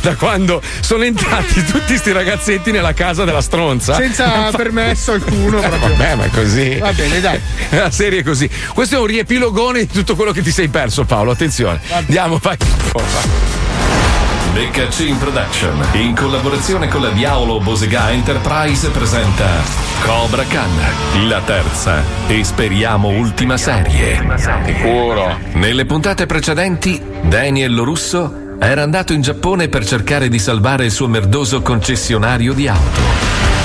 da quando sono entrati tutti sti ragazzetti nella casa della stronza. Senza permesso alcuno, Eh, vabbè, ma è così. Va bene, dai. La serie è così. Questo è un riepilogone di tutto quello che ti sei perso, Paolo. Attenzione. Andiamo, vai. Becca Chain Production, in collaborazione con la Diavolo Bosega Enterprise, presenta Cobra Khan, la terza e speriamo ultima serie. Sicuro. Nelle puntate precedenti, Daniel Russo era andato in Giappone per cercare di salvare il suo merdoso concessionario di auto.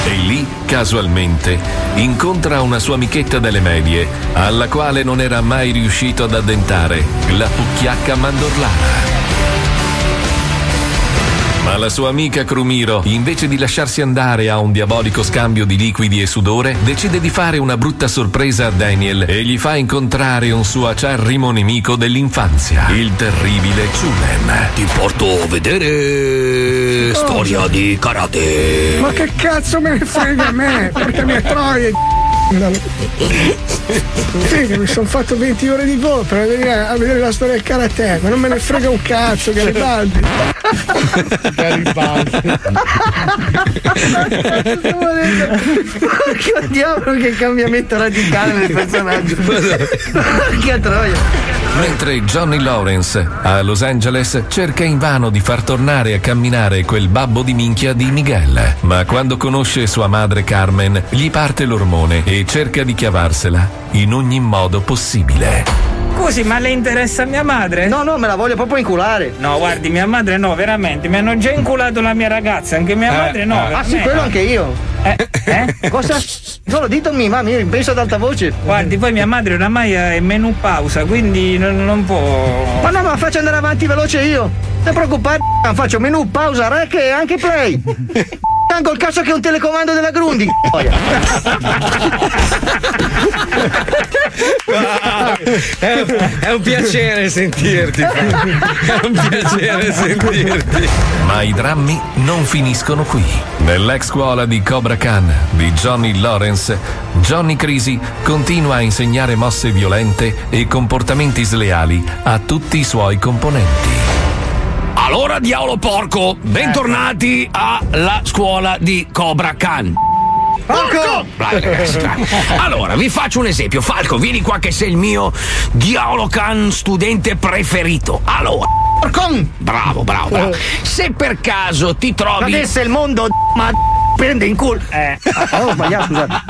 E lì, casualmente, incontra una sua amichetta delle medie, alla quale non era mai riuscito ad addentare, la pucchiacca mandorlana. Ma la sua amica Crumiro, invece di lasciarsi andare a un diabolico scambio di liquidi e sudore, decide di fare una brutta sorpresa a Daniel e gli fa incontrare un suo acerrimo nemico dell'infanzia, il terribile Chulen. Ti porto a vedere storia di karate. Ma che cazzo me ne frega a me? Portami a troia. Figa, mi sono fatto 20 ore di volo per venire a vedere la storia del karate, ma non me ne frega un cazzo, Garibaldi. Garibaldi. Porca diavolo che cambiamento radicale nel personaggio. Porca troia. Mentre Johnny Lawrence a Los Angeles cerca invano di far tornare a camminare quel babbo di minchia di Miguel, ma quando conosce sua madre Carmen gli parte l'ormone e cerca di chiavarsela in ogni modo possibile. Scusi, ma le interessa mia madre? No, no, me la voglio proprio inculare. No, guardi, mia madre no, veramente. Mi hanno già inculato la mia ragazza, anche mia Eh, madre no. eh. Ah, sì, quello anche io. Eh? Cosa? Solo ditemi, ma mi penso ad alta voce. Guardi, poi mia madre oramai è menù pausa, quindi non, non può. Ma no, ma faccio andare avanti veloce io. Non preoccupare, faccio menù, pausa, rec e anche play. Tanto il cazzo che è un telecomando della Grundy. È, è un piacere sentirti. È un piacere sentirti. Ma i drammi non finiscono qui. Nell'ex scuola di Cobra Khan di Johnny Lawrence, Johnny Crisi continua a insegnare mosse violente e comportamenti sleali a tutti i suoi componenti. Allora, diavolo porco, bentornati alla scuola di Cobra Khan. Porco! Bravi ragazzi, bravi. Allora, vi faccio un esempio. Falco, vieni qua che sei il mio Diavolo Khan studente preferito. Allora. Porcon! Bravo, bravo, bravo. Se per caso ti trovi. Adesso il mondo ma prende in culo. Eh. Oh, ho sbagliato, scusate.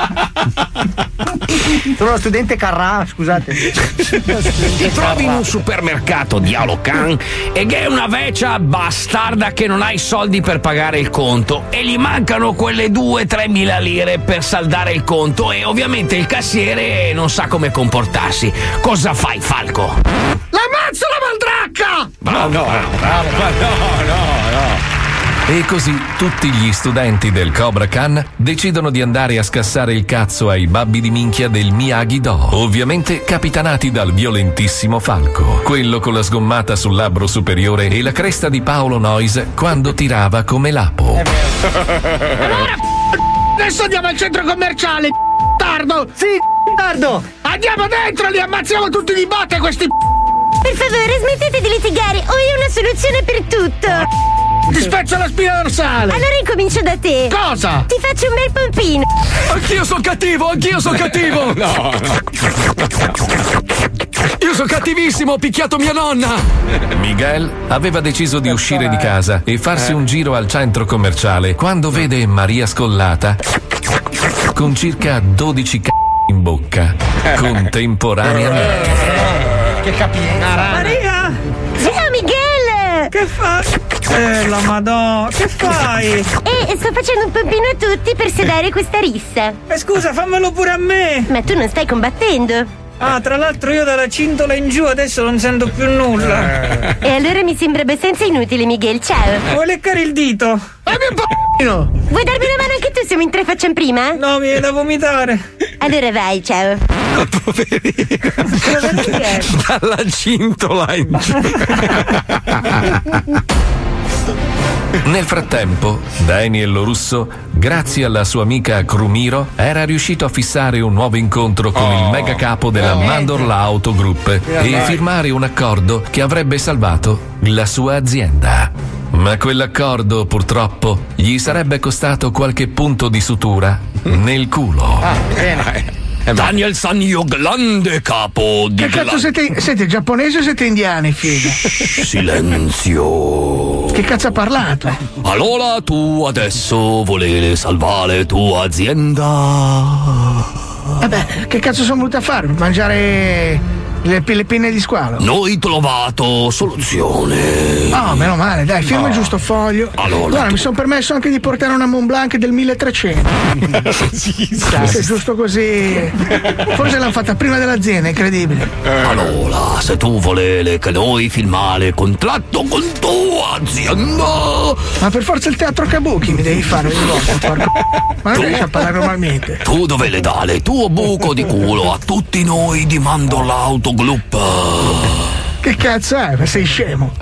Sono lo studente Carrà, scusate. Ti trovi in un supermercato di Alocan e che è una vecchia bastarda che non ha i soldi per pagare il conto e gli mancano quelle 2-3 mila lire per saldare il conto e ovviamente il cassiere non sa come comportarsi. Cosa fai, Falco? L'ammazzo la mandracca! Bravo, no, bravo, bravo, no, no, no. E così tutti gli studenti del Cobra Khan decidono di andare a scassare il cazzo ai babbi di minchia del Miyagi-Do, ovviamente capitanati dal violentissimo Falco, quello con la sgommata sul labbro superiore e la cresta di Paolo Noyes quando tirava come lapo. Allora, adesso andiamo al centro commerciale. Tardo! Sì, tardo! Andiamo dentro, li ammazziamo tutti di botte questi. Per favore, smettete di litigare, ho io una soluzione per tutto. Ti spezzo la spina dorsale! Allora incomincio da te. Cosa? Ti faccio un bel pompino. Anch'io sono cattivo, anch'io sono cattivo! No! Io sono cattivissimo, ho picchiato mia nonna! Miguel aveva deciso di uscire di casa e farsi un giro al centro commerciale quando vede Maria Scollata con circa 12 c***o in bocca contemporaneamente. Che capina. Maria! Che fa? Eh, la madonna, che fai? E sto facendo un pompino a tutti per sedare questa rissa. Eh, scusa, fammelo pure a me! Ma tu non stai combattendo. Ah, tra l'altro io dalla cintola in giù adesso non sento più nulla. E allora mi sembra abbastanza inutile, Miguel. Ciao. Vuoi leccare il dito? Vuoi darmi una mano anche tu? Siamo in tre, facciamo prima? No, mi viene da vomitare. Allora vai, ciao. Dalla cintola in giù. Nel frattempo, Daniel Russo, grazie alla sua amica Crumiro, era riuscito a fissare un nuovo incontro con il mega capo della Mandorla Auto Group e firmare un accordo che avrebbe salvato la sua azienda. Ma quell'accordo, purtroppo, gli sarebbe costato qualche punto di sutura nel culo. Daniel San io grande capo di Che cazzo siete? Siete giapponesi o siete indiani, figa? Silenzio. Che cazzo ha parlato? Allora tu adesso volevi salvare tua azienda. Vabbè, che cazzo sono venuto a fare? Mangiare le, le pinne di squalo? Noi trovato soluzione. Oh, meno male, dai, firma il No. giusto foglio. Allora, Guarda, tu- mi sono permesso anche di portare una Mont Blanc del 1300. Se giusto così. Forse l'hanno fatta prima dell'azienda, incredibile. Allora, se tu volevi che noi filmare contratto con tua azienda. Ma per forza il teatro Kabuki mi devi fare ogni volta, porco. Ma non riesci a parlare normalmente. Tu dovevi dare il tuo buco di culo a tutti noi di Mandorla Auto Group. Che cazzo è? Ma sei scemo?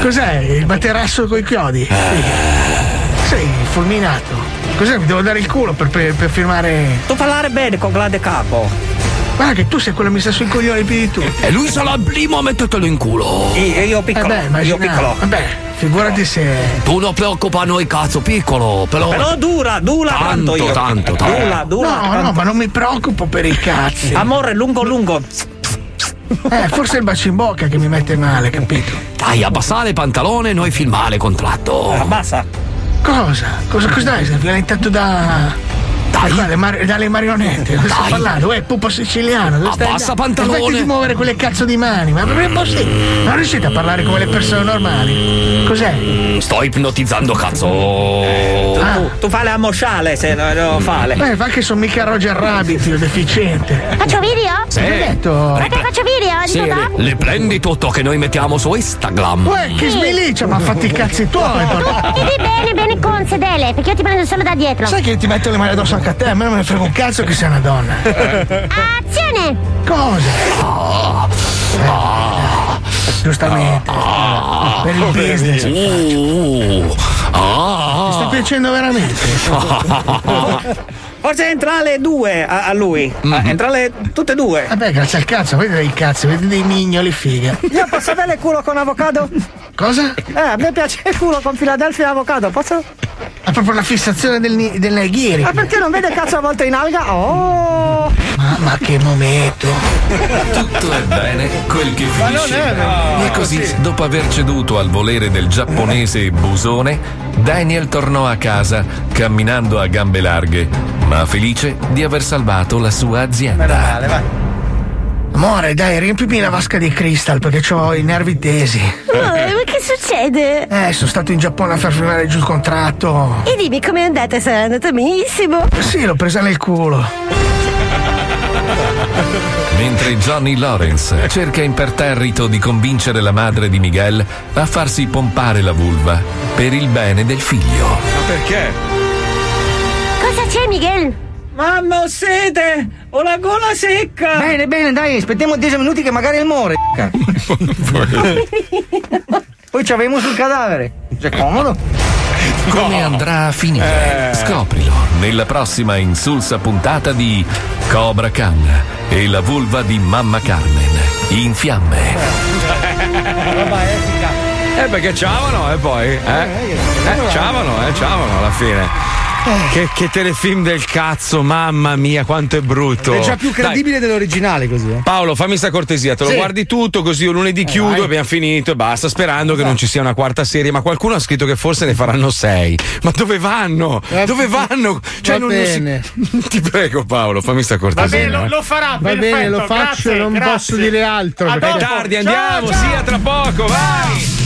Cos'è? Il materasso coi chiodi? Figa. Sei fulminato. Cos'è? Mi devo dare il culo per, per- per firmare. Tu parlare bene con Glade Capo. Guarda che tu sei quello che mi sta sui coglioni più di tutti. E lui sarà il primo a mettertelo in culo. Io, io piccolo. Eh beh, io piccolo. Vabbè, figurati se. Tu non preoccupa noi cazzo piccolo, però. Però dura, dura Tanto, tanto io. tanto, tanto. Dura, dura. No, tanto. no, ma non mi preoccupo per i cazzi. Amore, lungo, lungo. Eh, forse è il bacio in bocca che mi mette male, capito? Dai, abbassare il pantalone e noi filmare contratto. Abbassa. Cosa? Cosa cos'è? Sei violentato da. Dai, dalle, mar- dalle marionette, stai Dai. parlando? Uè, pupo siciliano, dove stai Abbassa andando? pantalone. Smetti di muovere quelle cazzo di mani, ma non è possibile. Non riuscite a parlare come le persone normali. Cos'è? Mm, Sto ipnotizzando cazzo. Ah. Tu, tu fai la mosciale se no, no fale. Beh, fa che sono mica Roger Rabbit, io deficiente. Faccio video? Sì. Hai detto? Ma te faccio video di Sì, papà? le, le prendi tutto che noi mettiamo su Instagram. Uè, che sbilicia, ma fatti i cazzi tuoi. porca- Vedi bene, bene con sedele, perché io ti prendo solo da dietro. Sai che ti metto le mani addosso anche a te? A me non me ne frega un cazzo che sei una donna. Azione! Cosa? Eh, giustamente. Per il business. Uh, Mi sta ah. piacendo veramente. Forse entra le due a, a lui. Ah, Entra le tutte e due. Vabbè, grazie al cazzo, vedi dei cazzi, vedi dei mignoli figa. Io posso avere il culo con avocado? Cosa? Eh, a me piace il culo con Philadelphia e avocado, posso? È proprio la fissazione del, del neghiri. Ma perché non vede cazzo a volte in alga? Oh! Ma, ma che momento. Tutto è bene quel che Ma non finisce è vero. E così, Sì. dopo aver ceduto al volere del giapponese Busone, Daniel tornò a casa camminando a gambe larghe, ma felice di aver salvato la sua azienda. Amore, dai, riempimi la vasca di crystal perché ho i nervi tesi. Oh, ma che succede? Eh, sono stato in Giappone a far firmare giù il contratto. E dimmi com'è andata, sarà andata benissimo. Sì, l'ho presa nel culo. Mentre Johnny Lawrence cerca imperterrito di convincere la madre di Miguel a farsi pompare la vulva per il bene del figlio. Ma perché? Miguel? Mamma, ho sete! Ho la gola secca! Bene, bene, dai, aspettiamo 10 minuti che magari muore. Poi ci avemo sul cadavere. C'è comodo. Come andrà a finire? Eh. Scoprilo nella prossima insulsa puntata di Cobra Khan e la vulva di Mamma Carmen in fiamme. Roba epica. Eh perché ciavano e poi? Eh? Eh, ciavano, eh, ciavano alla fine. Che, che telefilm del cazzo, mamma mia, quanto è brutto. È già più Dai, credibile dell'originale così. eh. Paolo, fammi sta cortesia, te lo Sì. guardi tutto così io lunedì chiudo, vai. abbiamo finito e basta, sperando che non ci sia una quarta serie, ma qualcuno ha scritto che forse ne faranno sei. Ma dove vanno? Dove vanno? Cioè, Va non, non si- bene. Ti prego Paolo, fammi sta Va cortesia. bene, lo, eh. lo farà. Va bene, perfetto, lo faccio, grazie, non grazie. posso dire altro. È tardi, Ciao, andiamo, ciao. sì, a tra poco, vai!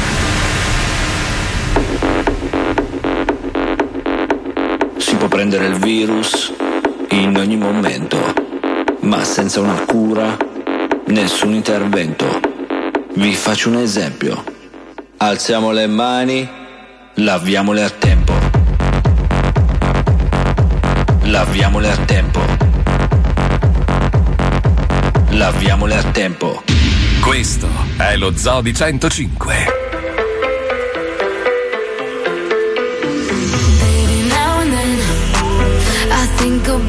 Può prendere il virus in ogni momento, ma senza una cura, nessun intervento. Vi faccio un esempio. Alziamo le mani, laviamole a tempo. Laviamole a tempo. Laviamole a tempo. Questo è lo Zoo di 105.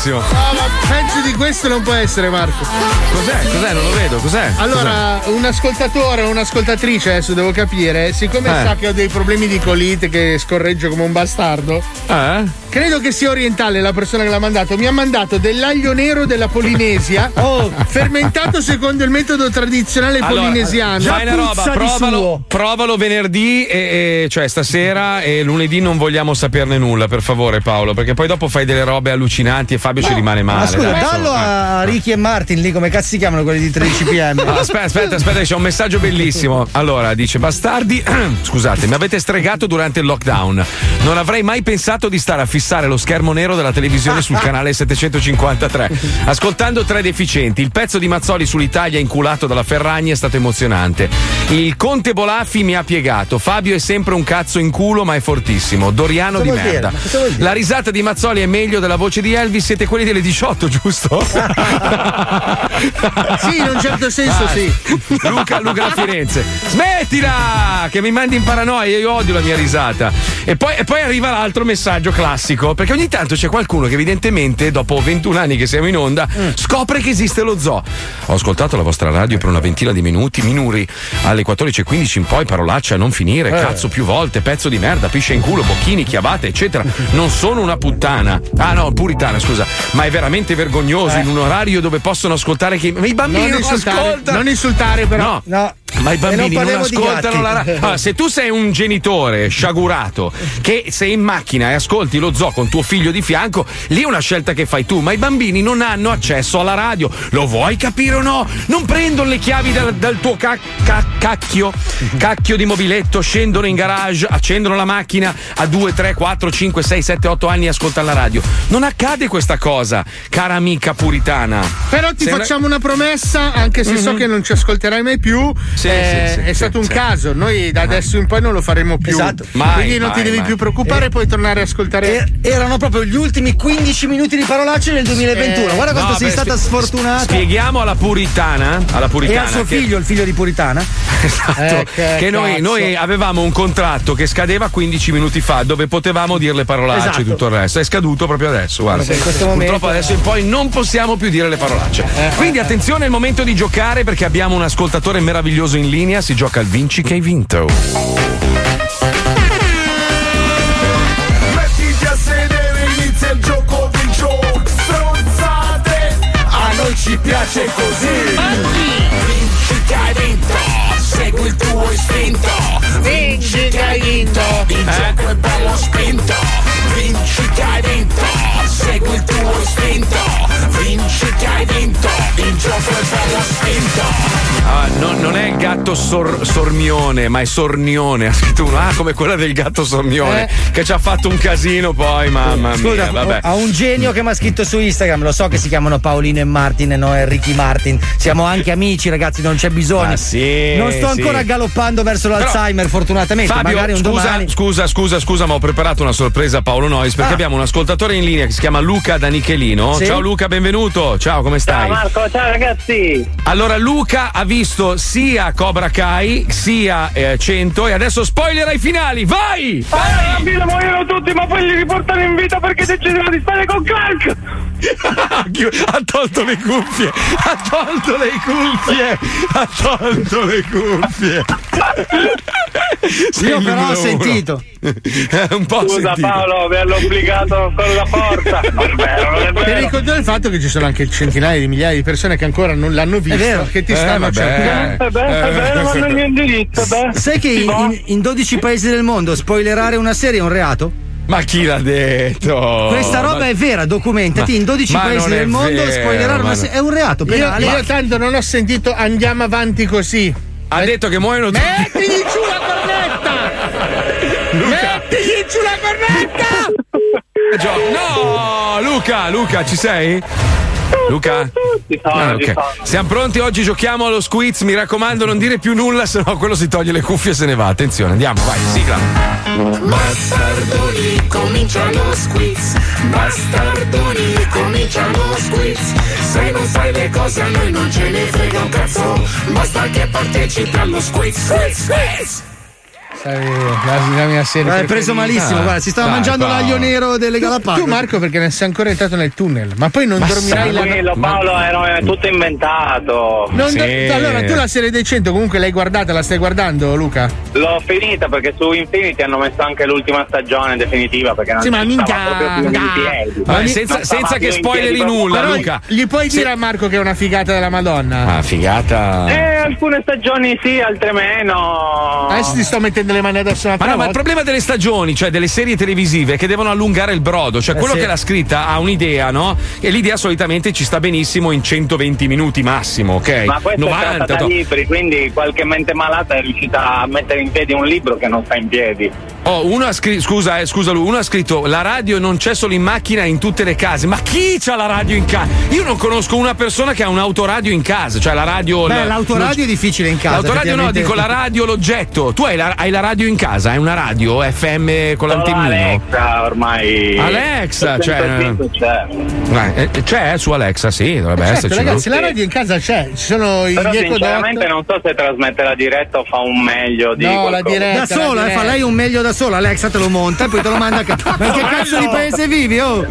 Bellissimo. No, ma peggio di questo non può essere, Marco. Cos'è? Cos'è? Non lo vedo, cos'è? Allora, un ascoltatore o un'ascoltatrice, adesso devo capire, siccome Eh. sa che ho dei problemi di colite che scorreggio come un bastardo, Eh? credo che sia orientale la persona che l'ha mandato. Mi ha mandato dell'aglio nero della Polinesia, fermentato secondo il metodo tradizionale Allora, polinesiano. fai una roba, provalo, provalo venerdì, e, e- cioè stasera e lunedì non vogliamo saperne nulla, per favore, Paolo, perché poi dopo fai delle robe allucinanti e Fabio ci rimane male. Ma scusa, dai, dallo a Ricky e Martin lì, come cazzo si chiamano quelli di 13 pm? Ah, Aspetta, aspetta, aspetta, c'è un messaggio bellissimo. Allora, dice: Bastardi, scusate, mi avete stregato durante il lockdown. Non avrei mai pensato di stare a fissare lo schermo nero della televisione sul canale 753. Ascoltando tre deficienti, il pezzo di Mazzoli sull'Italia inculato dalla Ferragni è stato emozionante. Il Conte Bolaffi mi ha piegato. Fabio è sempre un cazzo in culo, ma è fortissimo. Doriano Cosa di merda. La risata di Mazzoli è meglio della voce di Elvis. Siete quelli delle 18, giusto? Sì, in un certo senso Ah, sì. Luca, Luca da Firenze. Smettila! Che mi mandi in paranoia, io odio la mia risata. E poi, e poi arriva l'altro messaggio classico, perché ogni tanto c'è qualcuno che evidentemente, dopo 21 anni che siamo in onda, scopre che esiste lo zoo. Ho ascoltato la vostra radio per una ventina di minuti, minuri, alle 14.15 in poi, parolacce a non finire, Eh. cazzo più volte, pezzo di merda, pisce in culo, bocchini, chiavate, eccetera. Non sono una puttana. Ah no, puritana, scusa. Ma è veramente vergognoso in un orario dove possono ascoltare che... Ma i bambini Non non, insultare, ascoltano. non insultare però. No. Ma i bambini non, di ascoltano la radio. Allora, se tu sei un genitore sciagurato che sei in macchina e ascolti lo zoo con tuo figlio di fianco, lì è una scelta che fai tu, ma i bambini non hanno accesso alla radio. Lo vuoi capire o no? Non prendono le chiavi dal, dal tuo ca- ca- cacchio, cacchio di mobiletto, scendono in garage, accendono la macchina a 2, 3, 4, 5, 6, 7, 8 anni e ascoltano la radio. Non accade questa cosa, cara amica puritana. Però ti una- facciamo una promessa, anche se so Mhm. che non ci ascolterai mai più. Sì, eh, sì, sì, è sì, stato un sì. caso. Noi da adesso in poi non lo faremo più. Esatto. Mai, Quindi non ti mai, devi mai. più preoccupare, puoi tornare a ascoltare. E- erano proprio gli ultimi 15 minuti di parolacce nel 2021. Guarda quanto No, sei beh, stata spie- sfortunata. Spieghiamo alla puritana, alla E puritana al suo che- figlio, il figlio di Puritana. Esatto, Eh, che che noi, noi avevamo un contratto che scadeva 15 minuti fa dove potevamo dire le parolacce Esatto. e tutto il resto. È scaduto proprio adesso. Guarda. Sì, in questo Purtroppo momento- adesso in poi non possiamo più dire le parolacce. Quindi attenzione, è il momento di giocare perché abbiamo un ascoltatore meraviglioso in linea. Si gioca al Vinci che hai vinto. Mettiti a sedere, inizia il gioco dei giochi Stronzate A noi ci piace così. Vinci che hai vinto Segui il tuo istinto. Vinci che hai vinto Il gioco è bello spinto. Vinci che hai vinto Segui il tuo istinto Vinci che hai vinto Il gioco è bello spinto Ah, no- non è il gatto sor- sormione, ma è sornione. Ha scritto uno, ah, come quella del gatto sornione, che ci ha fatto un casino poi, mamma Scusa, mia. Vabbè. ha un genio che mi ha scritto su Instagram. Lo so che si chiamano Paolino e Martin e no e Ricky Martin. Siamo anche amici, ragazzi, non c'è bisogno. Ah, sì, non sto sì. ancora galoppando verso l'Alzheimer, fortunatamente. Fabio, Magari un scusa, domani. scusa, scusa, scusa, ma ho preparato una sorpresa a Paolo Nois perché Ah. abbiamo un ascoltatore in linea che si chiama Luca da Nichelino. Sì. Ciao Luca, benvenuto. Ciao, come stai? Ciao Marco, ciao ragazzi. Allora, Luca ha visto sia Cobra Kai sia eh, 100 e adesso spoiler ai finali. Vai! Ah, bambino, muoiono tutti, ma poi li riportano in vita perché decidono di stare con Clark. Ha tolto le cuffie, ha tolto le cuffie, ha tolto le cuffie. Sei Io però ho sentito. un po' Scusa sentito. Paolo, mi hanno obbligato con la forza. Ti ricordo il fatto che ci sono anche centinaia di migliaia di persone che ancora non l'hanno visto, vero. che ti Eh, stanno vabbè. cercando. Eh beh, eh beh, non vanno il mio indirizzo, beh. Sai che in, in- in 12 paesi del mondo spoilerare una serie è un reato? Ma chi l'ha detto? Questa roba Ma- è vera, documentati. Ma- in 12 ma paesi del mondo vero, spoilerare ma una è un reato Io, penale. io tanto non ho sentito andiamo avanti così. Ha detto che muoiono tutti. Mettili giù la cornetta! Mettili giù la cornetta! No, Luca, Luca, ci sei? Luca? Ah, ok. Siamo pronti? Oggi giochiamo allo squiz. Mi raccomando, non dire più nulla, sennò quello si toglie le cuffie e se ne va. Attenzione, andiamo, vai, sigla. Bastardoni, comincia lo squiz. Bastardoni, comincia lo squiz. Se non sai le cose a noi non ce ne frega un cazzo. Basta che partecipi allo squiz, squiz, squiz. La, la mia serie L'hai preso malissimo, guarda, si stava mangiando l'aglio nero delle Galapagos. Tu, Marco, perché ne sei ancora entrato nel tunnel, ma poi non dormirai la Tranquillo, Paolo, era tutto inventato. Non do- allora, tu la serie dei 100 comunque l'hai guardata, la stai guardando, Luca? L'ho finita perché su Infinity hanno messo anche l'ultima stagione definitiva perché non Sì, ma minchia. Vabbè, Non senza, senza che spoileri nulla, Però Luca. Gli puoi dire a Marco che è una figata della Madonna? Ah, figata. Eh, alcune stagioni sì, altre meno. Adesso ti sto mettendo le mani addosso Ma no, ma il volta. problema delle stagioni, cioè delle serie televisive, è che devono allungare il brodo. Cioè, Eh, quello sì. che l'ha scritta ha un'idea, no? E l'idea solitamente ci sta benissimo in 120 minuti massimo, ok? Ma questo è 90. tratta da to- libri, quindi qualche mente malata è riuscita a mettere in piedi un libro che non sta in piedi. Oh, uno ha scritto, scusa, eh, scusa lui, uno ha scritto la radio non c'è solo in macchina, è in tutte le case. Ma chi c'ha la radio in casa? Io non conosco una persona che ha un'autoradio in casa, cioè la radio. Beh, la- l'autoradio è difficile in casa. L'autoradio no, dico la radio, l'oggetto. Tu hai la, hai la radio in casa, hai una radio FM con l'antennino? Alexa ormai. Alexa, cioè- 105 c'è. Eh, eh, c'è su Alexa, sì, dovrebbe Certo, esserci. ragazzi, no? la radio in casa c'è, ci sono i Però sinceramente non so se trasmette la diretta o fa un meglio di No, la diretta. Da sola, eh, fa lei un meglio da sola, Alexa te lo monta e poi te lo manda a casa. Ma che cazzo di paese vivi, oh?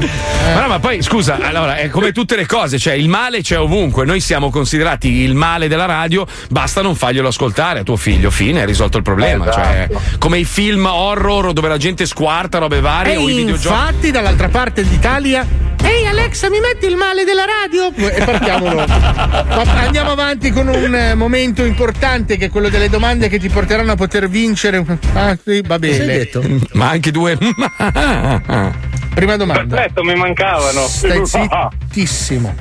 Ma no, ma poi scusa, allora è come tutte le cose, cioè il male c'è ovunque. Noi siamo considerati il male della radio, basta non farglielo ascoltare a tuo figlio, fine, hai risolto il problema. Esatto. Cioè, come i film horror dove la gente squarta robe varie o i E videogiochi. infatti, dall'altra parte d'Italia. Ehi Alexa, mi metti il male della radio? E partiamo dopo. Ma andiamo avanti con un eh, momento importante che è quello delle domande che ti porteranno a poter vincere. Ah, sì, va bene. Sei detto? Ma anche due. Prima domanda. Perfetto, mi mancavano. Stai zittissimo.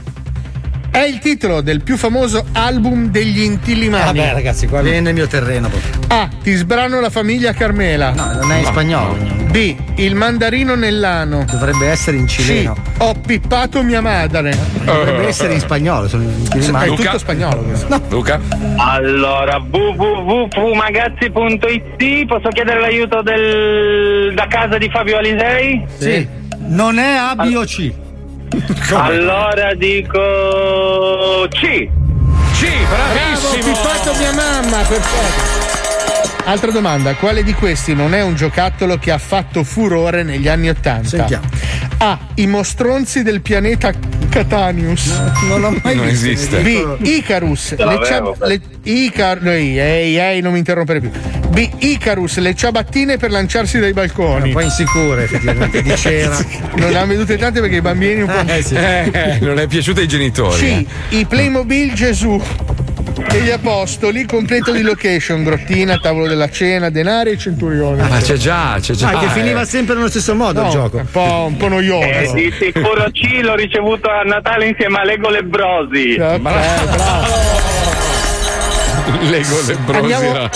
È il titolo del più famoso album degli Intillimani. Vabbè, ragazzi, qua viene nel mio terreno. proprio. A. Ti sbrano la famiglia Carmela. No, non è in spagnolo. B. Il mandarino nell'ano. Dovrebbe essere in cileno. C. Ho pippato mia madre. Dovrebbe essere in spagnolo. Sono in È Chilimani. tutto spagnolo questo. Luca? Allora, www.magazzi.it posso chiedere l'aiuto del... da casa di Fabio Alisei? Sì. Non è A, B o C. Allora dico C. C, Bravo, ho pippato mia mamma, perfetto. Altra domanda, quale di questi non è un giocattolo che ha fatto furore negli anni Ottanta? Sentiamo. A. I mostronzi del pianeta Catanius. Non l'ho mai Non visto. esiste. B. Icarus. Ce Le cia- le- Icar- no, ehi, ehi, ehi, non mi interrompere più. B. Icarus, le ciabattine per lanciarsi dai balconi. Un po' insicure, effettivamente, di cera. Non ne ha vedute tante perché i bambini un po'. Eh, sì. Eh, non è piaciuto ai genitori. C. eh. I Playmobil Gesù degli Apostoli, completo di location, grottina, tavolo della cena, denari e centurione. Ah, ma c'è già, c'è già. Ah, che eh. finiva sempre nello stesso modo No, il gioco. Un po', un po' noioso. Eh, di sicuro C l'ho ricevuto a Natale insieme a Lego Lebrosi. Eh, bravo. Lego Lebrosi. Andiamo a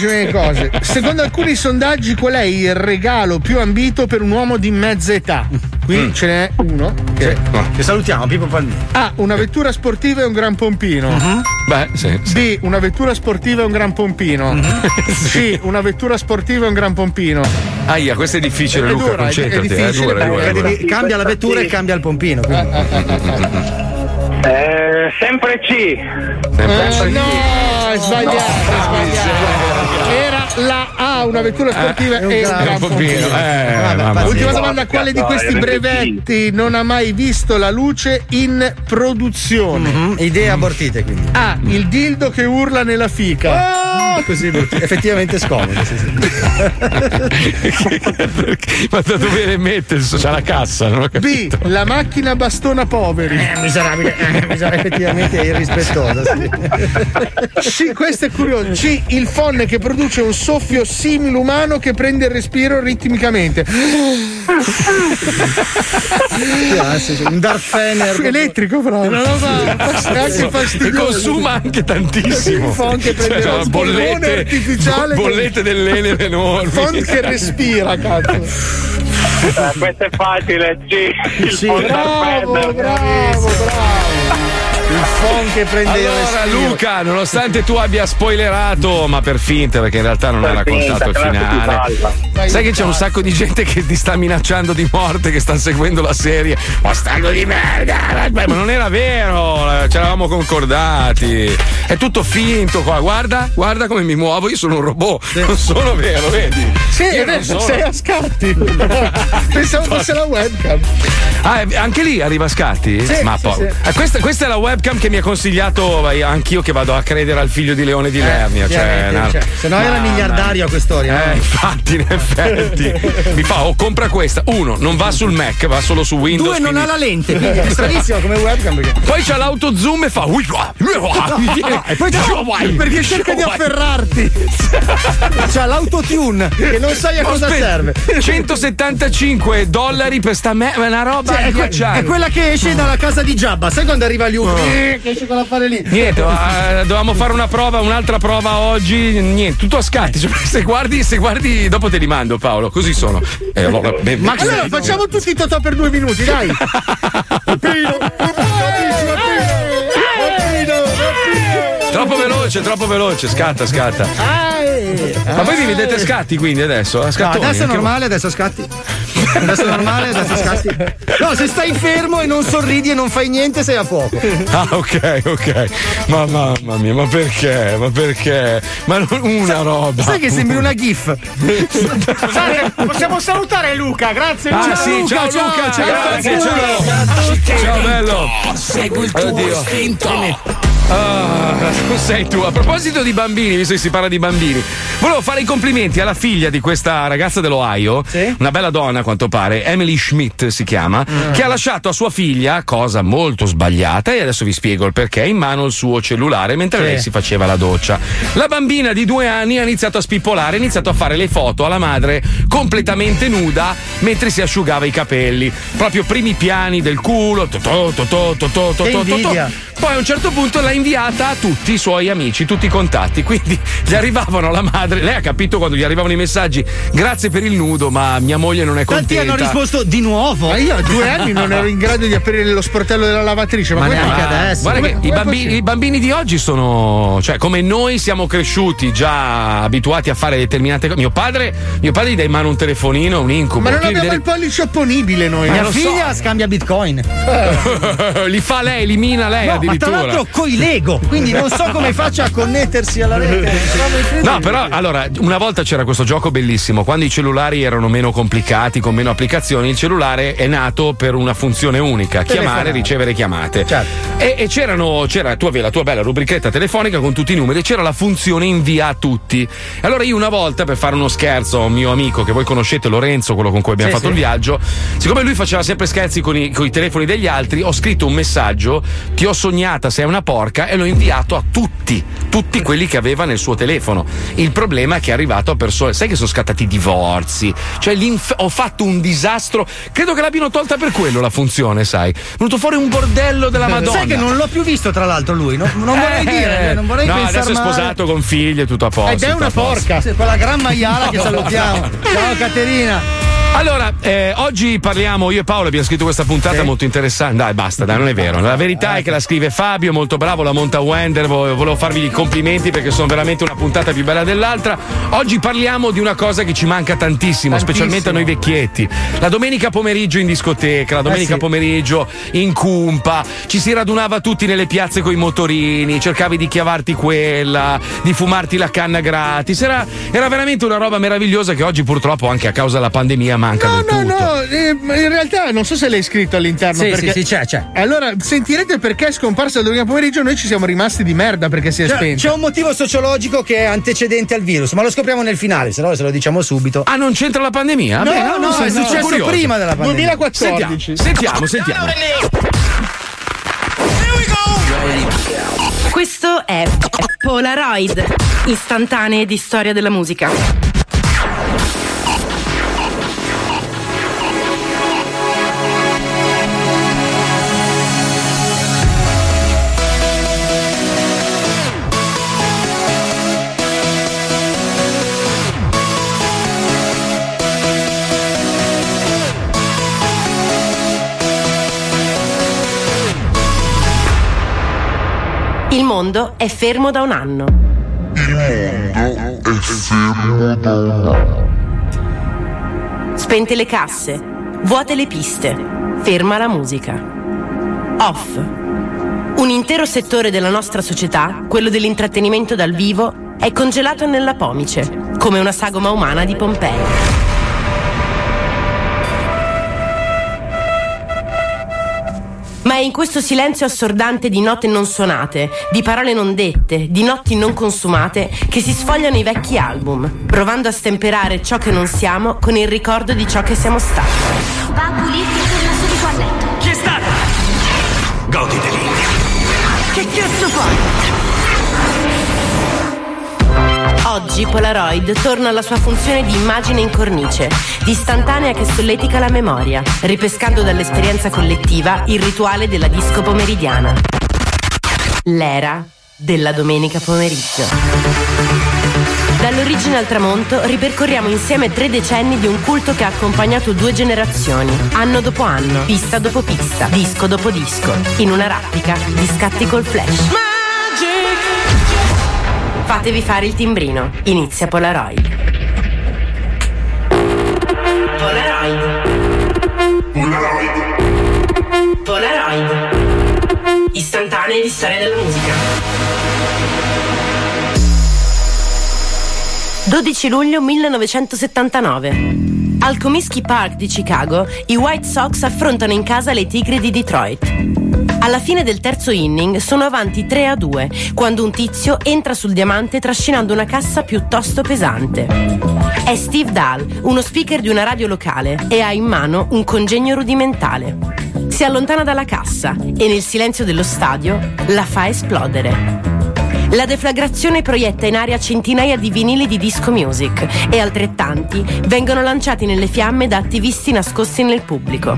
le cose. Secondo alcuni sondaggi, qual è il regalo più ambito per un uomo di mezza età? Qui Mm. ce n'è uno che Che salutiamo, Pippo Palmini. A. Una vettura sportiva e un gran pompino. Mhm. Beh, sì. sì. B. Una vettura sportiva e un gran pompino. C. Una vettura sportiva e un gran pompino. Aia, questo è difficile, È Luca. dura, concentrati. è eh, difficile dura, è dura, è perché dura. Devi- cambia la vettura e cambia il pompino. quindi. Eh, sempre C. Eh, no, è sbagliato, è sbagliato. Era la A, una vettura sportiva Eh, un e un gran pompino. Eh. Ultima domanda, quale di questi brevetti non ha mai visto la luce in produzione? Mhm, Idee abortite, quindi. A. Il dildo che urla nella fica. Ah, così effettivamente scomodo. Sì, sì. Perché- Ma da dove le mette? C'ha la cassa, non ho B. La macchina bastona poveri. Eh, miserabile, eh, miserabile, effettivamente è irrispettosa. Sì. C. Questo è curioso. C. Il phon che produce un soffio simile umano che prende il respiro ritmicamente. Sì, sì, Un Darth Fener. Elettrico, però. Non lo so. È anche E consuma anche tantissimo. Il phon che prende Cioè, spolvone bollette, artificiale. bollette dell'Enel enormi. Font che respira, cazzo. Eh, questo è facile, C. Il Sì. Bravo, bravo, bravo. Il phon che prende il Allora, respiro. Luca, nonostante tu abbia spoilerato, ma per finta, perché in realtà non Per hai raccontato finta, il classe più finale. Sai che c'è un sacco di gente che ti sta minacciando di morte, che sta seguendo la serie. Bastardo di merda! Ma non era vero, ci eravamo concordati. È tutto finto qua. Guarda, guarda come mi muovo, io sono un robot. Non sono vero, vedi? Sì, Io sono- sei a scatti. Pensavo fosse la webcam. Ah, anche lì arriva a scatti? Sì, Ma sì, poi. sì. Eh, questa, questa è la webcam che mi ha consigliato eh, anch'io che vado a credere al figlio di Leone di Lernia. cioè, una- cioè, se no era miliardario a quest'ora. Eh, infatti, in effetti. Mi fa, oh, compra questa. Uno, non va sul Mac, va solo su Windows. Due, non quindi- ha la lente, quindi è stranissimo come webcam. Perché... Poi c'ha l'auto zoom e fa. E poi c'è perché cerca di afferrarti. C'ha l'autotune che non sai a cosa serve. 175 dollari per sta me- è una roba Cioè, è, que- è quella che esce dalla casa di Giabba, sai quando arriva Liu? Oh. Che esce quell'affare lì. Niente, eh, dovevamo fare una prova, un'altra prova oggi. Niente, tutto a scatti. Cioè, se guardi, se guardi, dopo te li mando, Paolo. Così sono. Eh, allora, beh, Ma allora facciamo tutti Totò per due minuti, dai. Troppo veloce, troppo veloce. Scatta, scatta. Ma poi vi vedete scatti quindi adesso? A No, adesso è normale, adesso scatti. Adesso è normale, adesso scatti. No, se stai fermo e non sorridi e non fai niente, sei a fuoco. voi. Ah, ok, ok. Ma mamma mia, ma perché? Ma perché? Ma non una roba. Sai che sembri una GIF. Scusate, possiamo salutare Luca, grazie Ah, Luca. sì, ciao Luca, ciao, grazie, ciao. Ciao bello. Segui il tuo Oddio. istinto. Ah, non sei tu. A proposito di bambini, visto che si parla di bambini, volevo fare i complimenti alla figlia di questa ragazza dell'Ohio, una bella donna a quanto pare, Emily Schmidt si chiama, che ha lasciato a sua figlia, cosa molto sbagliata, e adesso vi spiego il perché, in mano il suo cellulare mentre Sì. lei si faceva la doccia. La bambina di due anni ha iniziato a spippolare, ha iniziato a fare le foto alla madre completamente nuda mentre si asciugava i capelli. Proprio primi piani del culo. totò, totò, totò, totò, Che totò. invidia. Poi a un certo punto l'ha inviata a tutti i suoi amici, tutti i contatti. Quindi gli arrivavano alla madre. Lei ha capito quando gli arrivavano i messaggi: Grazie per il nudo, ma mia moglie non è Tanti contenta. hanno risposto di nuovo. Ma io a due anni non ero in grado di aprire lo sportello della lavatrice. Ma, Ma neanche adesso. Guarda che Come- i come è bambini, i bambini di oggi sono, cioè, come noi siamo cresciuti già abituati a fare determinate cose. Mio padre, mio padre gli dà in mano un telefonino, un incubo. Ma non abbiamo il pollice opponibile noi. Mia lo so. figlia scambia bitcoin. vedere- Li fa lei, elimina lei No, ma tra addirittura. l'altro coi Lego, quindi non so come faccia a connettersi alla rete. No, però allora, una volta c'era questo gioco bellissimo. Quando i cellulari erano meno complicati, con meno applicazioni, il cellulare è nato per una funzione unica: chiamare, ricevere chiamate. Certo. E, e c'erano, c'era, tu avevi la tua bella rubrichetta telefonica con tutti i numeri, c'era la funzione invia a tutti. Allora io una volta, per fare uno scherzo a un mio amico che voi conoscete, Lorenzo, quello con cui abbiamo Sì, fatto sì. il viaggio, siccome lui faceva sempre scherzi con i, con i telefoni degli altri, ho scritto un messaggio: Ti ho sognata, sei una porca, e l'ho inviato a tutti, tutti quelli che aveva nel suo telefono. Il problema è che è arrivato a persone, sai che sono scattati divorzi, cioè ho fatto un disastro. Credo che l'abbiano tolta per quello la funzione, sai. È venuto fuori un bordello della Madonna. Sai che non l'ho più visto, tra l'altro, lui. No? Non vorrei Eh, dire, non vorrei no, adesso è male. sposato con figli e tutto a posto. Ed è una porca. Quella gran maiala che salutiamo. Ciao Caterina. Allora, eh, oggi parliamo, io e Paolo abbiamo scritto questa puntata molto interessante. Dai, basta, dai, non è vero. La verità è che la scrive Fabio, molto bravo, la monta Wender. vo- Volevo farvi i complimenti perché sono veramente una puntata più bella dell'altra. Oggi parliamo di una cosa che ci manca tantissimo, Tantissimo. specialmente a noi vecchietti. La domenica pomeriggio in discoteca, la domenica sì. pomeriggio in cumpa, ci si radunava tutti nelle piazze con i motorini, cercavi di chiavarti quella, di fumarti la canna gratis. Era, era veramente una roba meravigliosa che oggi purtroppo anche a causa della pandemia manca No, del no, tutto. no, eh, ma in realtà non so se l'hai scritto all'interno. Sì, perché... sì, sì, c'è, c'è. Allora sentirete perché è scomparsa domenica pomeriggio. Noi ci siamo rimasti di merda perché si è C'è, spenta. c'è un motivo sociologico che è antecedente al virus, ma lo scopriamo nel finale, se no se lo diciamo subito. Ah, non c'entra la pandemia? No, Beh, no, non so, è successo curioso. prima della pandemia. 2014. Sentiamo, sentiamo, sentiamo. Questo è Polaroid, istantanee di storia della musica. Mondo è fermo da un anno. Spente le casse, vuote le piste, ferma la musica. Off. Un intero settore della nostra società, quello dell'intrattenimento dal vivo, è congelato nella pomice, come una sagoma umana di Pompei. In questo silenzio assordante di note non suonate, di parole non dette, di notti non consumate, che si sfogliano i vecchi album, provando a stemperare ciò che non siamo con il ricordo di ciò che siamo stati. Va a pulirti e torna subito a letto. Chi è stato? Goditeli. Che cazzo fai? Oggi Polaroid torna alla sua funzione di immagine in cornice, di istantanea che solletica la memoria, ripescando dall'esperienza collettiva il rituale della disco pomeridiana. L'era della domenica pomeriggio. Dall'origine al tramonto ripercorriamo insieme tre decenni di un culto che ha accompagnato due generazioni, anno dopo anno, pista dopo pista, disco dopo disco, in una rappica di scatti col flash. Fatevi fare il timbrino. Inizia Polaroid. Polaroid. Polaroid. Istantanee di storia della musica. 12 luglio 1979. Al Comiskey Park di Chicago, i White Sox affrontano in casa le Tigre di Detroit. Alla fine del terzo inning sono avanti 3 a 2 quando un tizio entra sul diamante trascinando una cassa piuttosto pesante. È Steve Dahl, uno speaker di una radio locale e ha in mano un congegno rudimentale. Si allontana dalla cassa e nel silenzio dello stadio la fa esplodere. La deflagrazione proietta in aria centinaia di vinili di disco music e altrettanti vengono lanciati nelle fiamme da attivisti nascosti nel pubblico.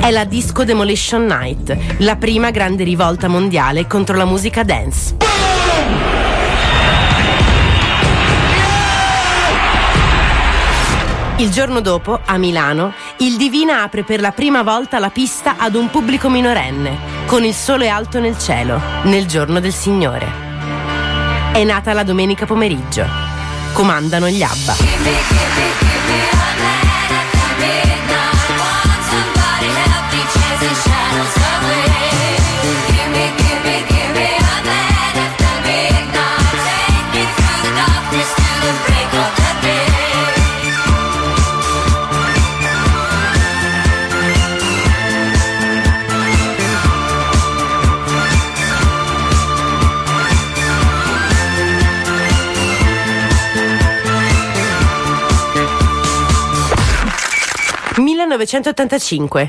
È la Disco Demolition Night, la prima grande rivolta mondiale contro la musica dance. Il giorno dopo, a Milano, il Divina apre per la prima volta la pista ad un pubblico minorenne, con il sole alto nel cielo, nel giorno del Signore. È nata la domenica pomeriggio. Comandano gli ABBA. «1985».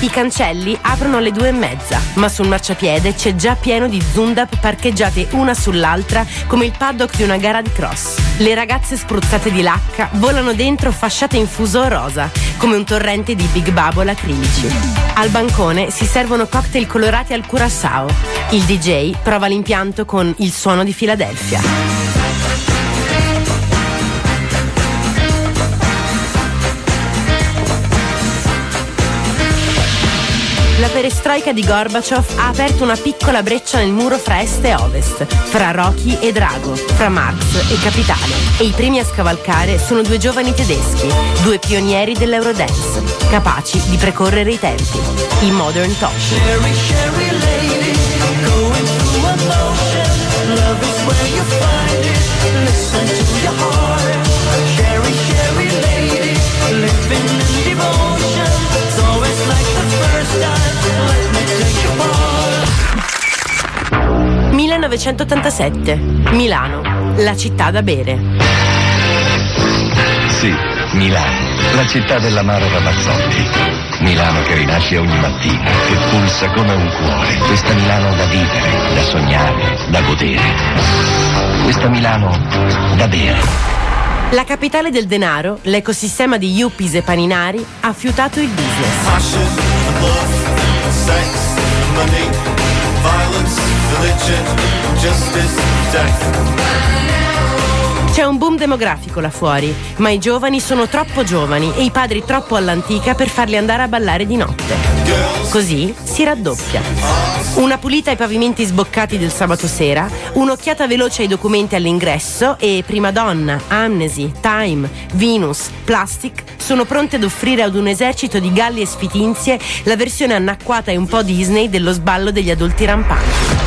I cancelli aprono alle due e mezza, ma sul marciapiede c'è già pieno di Zundap parcheggiate una sull'altra come il paddock di una gara di cross. Le ragazze spruzzate di lacca volano dentro fasciate in fuso rosa, come un torrente di Big Bubble acrilici. Al bancone si servono cocktail colorati al curaçao. Il DJ prova l'impianto con il suono di Filadelfia. La perestroica di Gorbaciov ha aperto una piccola breccia nel muro fra est e ovest, fra Rocky e Drago, fra Marx e Capitale. E i primi a scavalcare sono due giovani tedeschi, due pionieri dell'Eurodance, capaci di precorrere i tempi. I Modern Top. Living 1987. Milano, la città da bere. Sì, Milano, la città dell'amaro Ramazzotti. Milano che rinasce ogni mattina, che pulsa come un cuore. Questa Milano da vivere, da sognare, da godere. Questa Milano da bere. La capitale del denaro, l'ecosistema di yuppies e paninari, ha fiutato il business. violence, religion, justice, death. C'è un boom demografico là fuori, ma i giovani sono troppo giovani e i padri troppo all'antica per farli andare a ballare di notte. Così si raddoppia. Una pulita ai pavimenti sboccati del sabato sera, un'occhiata veloce ai documenti all'ingresso e Prima Donna, Amnesty, Time, Venus, Plastic sono pronte ad offrire ad un esercito di galli e sfitinzie la versione anacquata e un po' Disney dello sballo degli adulti rampanti.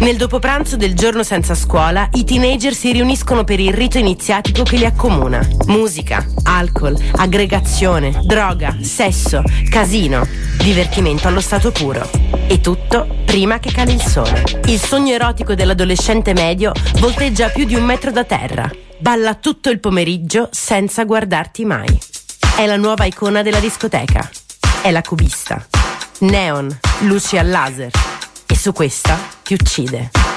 Nel dopopranzo del giorno senza scuola, i teenager si riuniscono per il rito iniziatico che li accomuna. Musica, alcol, aggregazione, droga, sesso, casino, divertimento allo stato puro. E tutto prima che cali il sole. Il sogno erotico dell'adolescente medio volteggia più di un metro da terra. Balla tutto il pomeriggio senza guardarti mai. È la nuova icona della discoteca. È la cubista. Neon, luci al laser. E su questa ti uccide.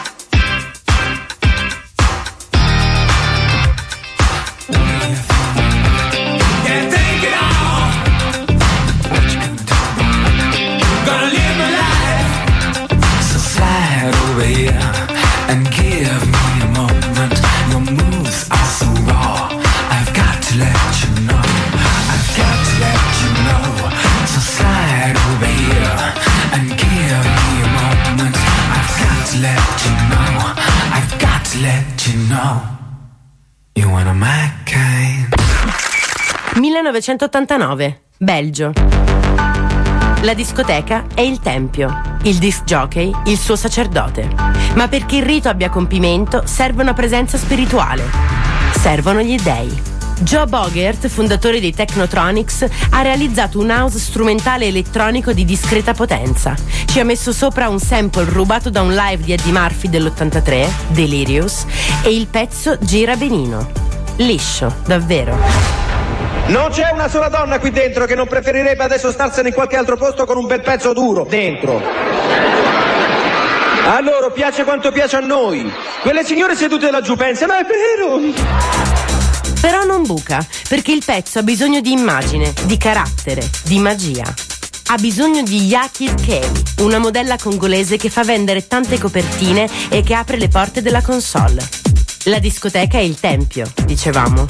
Let you know. I've got to let you know. You're one my kind. 1989, Belgio. La discoteca è il tempio, il disc jockey il suo sacerdote. Ma perché il rito abbia compimento serve una presenza spirituale. Servono gli dei. Joe Bogert, fondatore dei Technotronics, ha realizzato un house strumentale elettronico di discreta potenza. Ci ha messo sopra un sample rubato da un live di Eddie Murphy dell'83, Delirious, e il pezzo gira benino. Liscio, davvero. Non c'è una sola donna qui dentro che non preferirebbe adesso starsene in qualche altro posto con un bel pezzo duro dentro. A loro piace quanto piace a noi. Quelle signore sedute laggiù pensano, è vero. Però non buca, perché il pezzo ha bisogno di immagine, di carattere, di magia. Ha bisogno di Yakir Kay, una modella congolese che fa vendere tante copertine e che apre le porte della console. La discoteca è il tempio, dicevamo.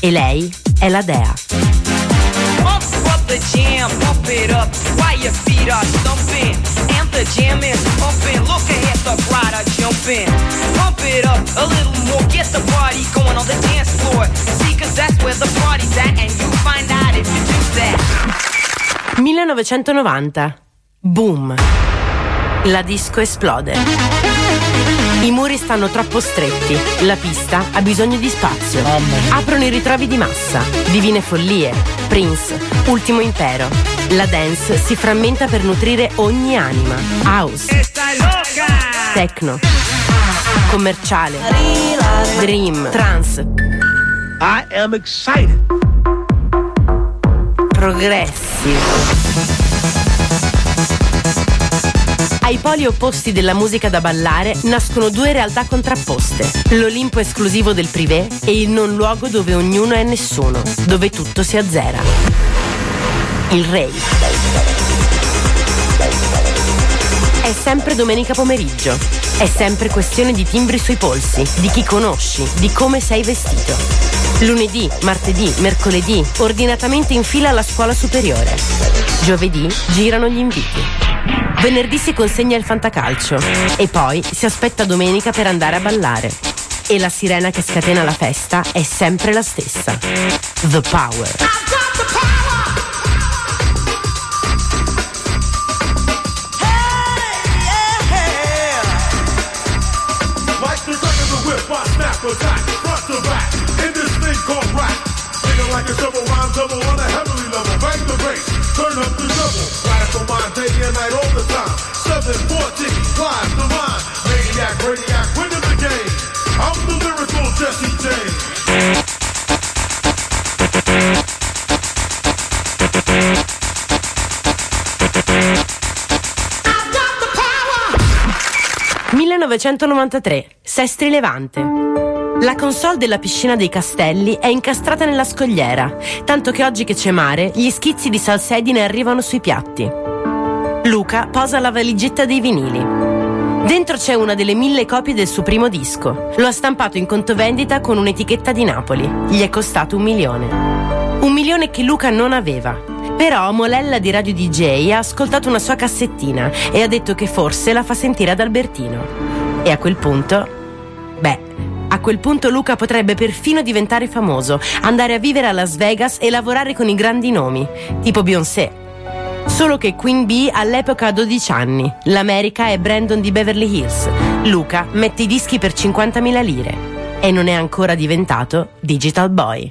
E lei è la dea. Pump up the jam, pump it up. The jam is pumping. Look ahead, the crowd are jumping. Pump it up a little more, get the party going on the dance floor. See, cause that's where the party's at, and you find out if you do that. 1990. Boom. La disco esplode. I muri stanno troppo stretti, la pista ha bisogno di spazio. Aprono i ritrovi di massa, divine follie, Prince, ultimo impero. La dance si frammenta per nutrire ogni anima. House, techno, commerciale, dream, trance. I am excited. Progressive. Ai poli opposti della musica da ballare nascono due realtà contrapposte: l'Olimpo esclusivo del privé e il non luogo dove ognuno è nessuno, dove tutto si azzera. Il rave. È sempre domenica pomeriggio. È sempre questione di timbri sui polsi, di chi conosci, di come sei vestito. Lunedì, martedì, mercoledì, ordinatamente in fila alla scuola superiore. Giovedì girano gli inviti. Venerdì si consegna il fantacalcio e poi si aspetta domenica per andare a ballare. E la sirena che scatena la festa è sempre la stessa. The Power. Like a shovel, rhyme double on a heavenly level. Bang the bass, turn the 714, climb the line. Maniac, radiac, winning the game. I'm the lyrical Jesse James. 1993, Sestri Levante. La console della piscina dei castelli è incastrata nella scogliera, tanto che oggi che c'è mare, gli schizzi di salsedine arrivano sui piatti. Luca posa la valigetta dei vinili. Dentro c'è una delle mille copie del suo primo disco. Lo ha stampato in conto vendita con un'etichetta di Napoli. Gli è costato un milione. Un milione che Luca non aveva. Però Molella di Radio DJ ha ascoltato una sua cassettina e ha detto che forse la fa sentire ad Albertino. E a quel punto. Beh, a quel punto Luca potrebbe perfino diventare famoso, andare a vivere a Las Vegas e lavorare con i grandi nomi, tipo Beyoncé. Solo che Queen Bee all'epoca ha 12 anni, l'America è Brandon di Beverly Hills, Luca mette i dischi per 50.000 lire. E non è ancora diventato Digital Boy.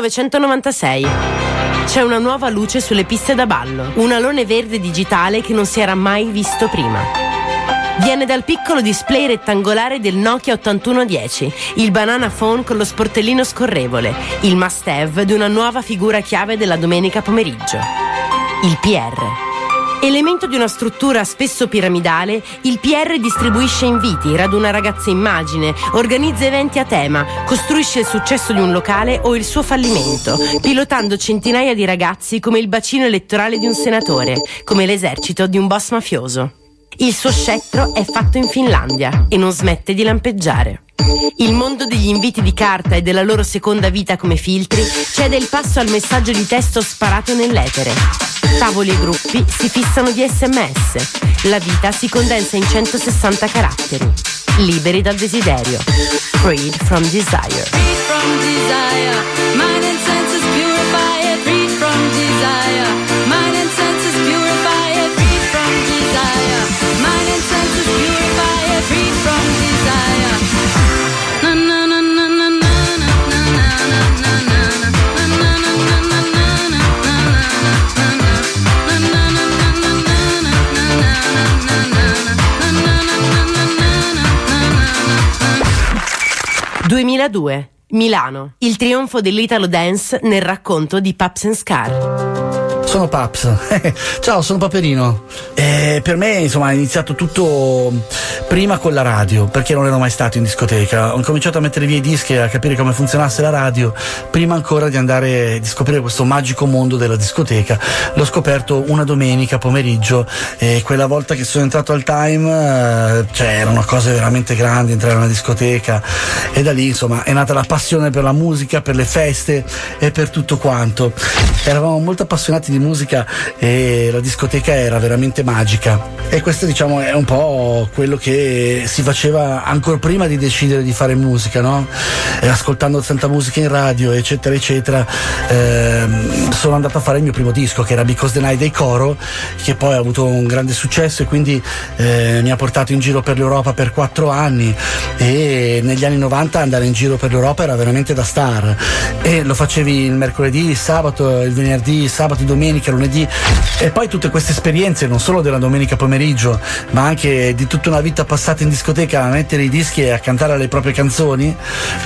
1996. C'è una nuova luce sulle piste da ballo, un alone verde digitale che non si era mai visto prima. Viene dal piccolo display rettangolare del Nokia 8110, il banana phone con lo sportellino scorrevole, il must have di una nuova figura chiave della domenica pomeriggio. Il PR. Elemento di una struttura spesso piramidale, il PR distribuisce inviti, raduna ragazze immagine, organizza eventi a tema, costruisce il successo di un locale o il suo fallimento, pilotando centinaia di ragazzi come il bacino elettorale di un senatore, come l'esercito di un boss mafioso. Il suo scettro è fatto in Finlandia e non smette di lampeggiare. Il mondo degli inviti di carta e della loro seconda vita come filtri cede il passo al messaggio di testo sparato nell'etere. Tavoli e gruppi si fissano di sms. La vita si condensa in 160 caratteri. Liberi dal desiderio. Freed from desire. from desire. 2002. Milano. Il trionfo dell'Italo Dance nel racconto di Paps Scar. Sono Paps. Ciao, sono Paperino. E per me, insomma, è iniziato tutto prima con la radio, perché non ero mai stato in discoteca. Ho cominciato a mettere via i dischi e a capire come funzionasse la radio, prima ancora di andare di scoprire questo magico mondo della discoteca. L'ho scoperto una domenica pomeriggio e quella volta che sono entrato al time, eh, cioè erano cose veramente grandi entrare in una discoteca e da lì, insomma, è nata la passione per la musica, per le feste e per tutto quanto. Eravamo molto appassionati di musica e la discoteca era veramente magica. E questo diciamo è un po' quello che si faceva ancora prima di decidere di fare musica, no? Ascoltando tanta musica in radio, eccetera, eccetera, ehm, sono andato a fare il mio primo disco che era Because the Night dei Coro, che poi ha avuto un grande successo e quindi eh, mi ha portato in giro per l'Europa per quattro anni e negli anni 90 andare in giro per l'Europa era veramente da star e lo facevi il mercoledì, il sabato, il venerdì, il sabato, domenica, lunedì e poi tutte queste esperienze non solo della domenica pomeriggio ma anche di tutta una vita passata in discoteca a mettere i dischi e a cantare le proprie canzoni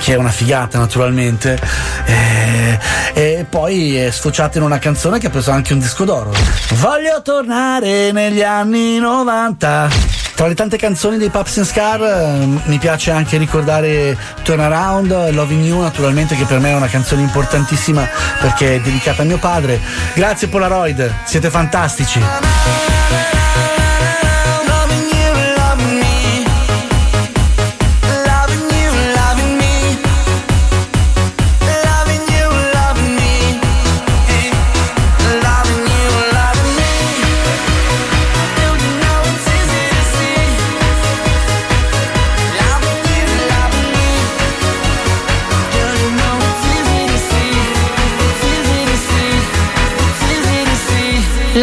che è una figata naturalmente e, e poi è sfociata in una canzone che ha preso anche un disco d'oro. Voglio tornare negli anni 90 tra le tante canzoni dei Paps and Scar eh, mi piace anche ricordare Turn Around, Loving You naturalmente che per me è una canzone importantissima perché è dedicata a mio padre. Grazie Polaroid, siete fantastici.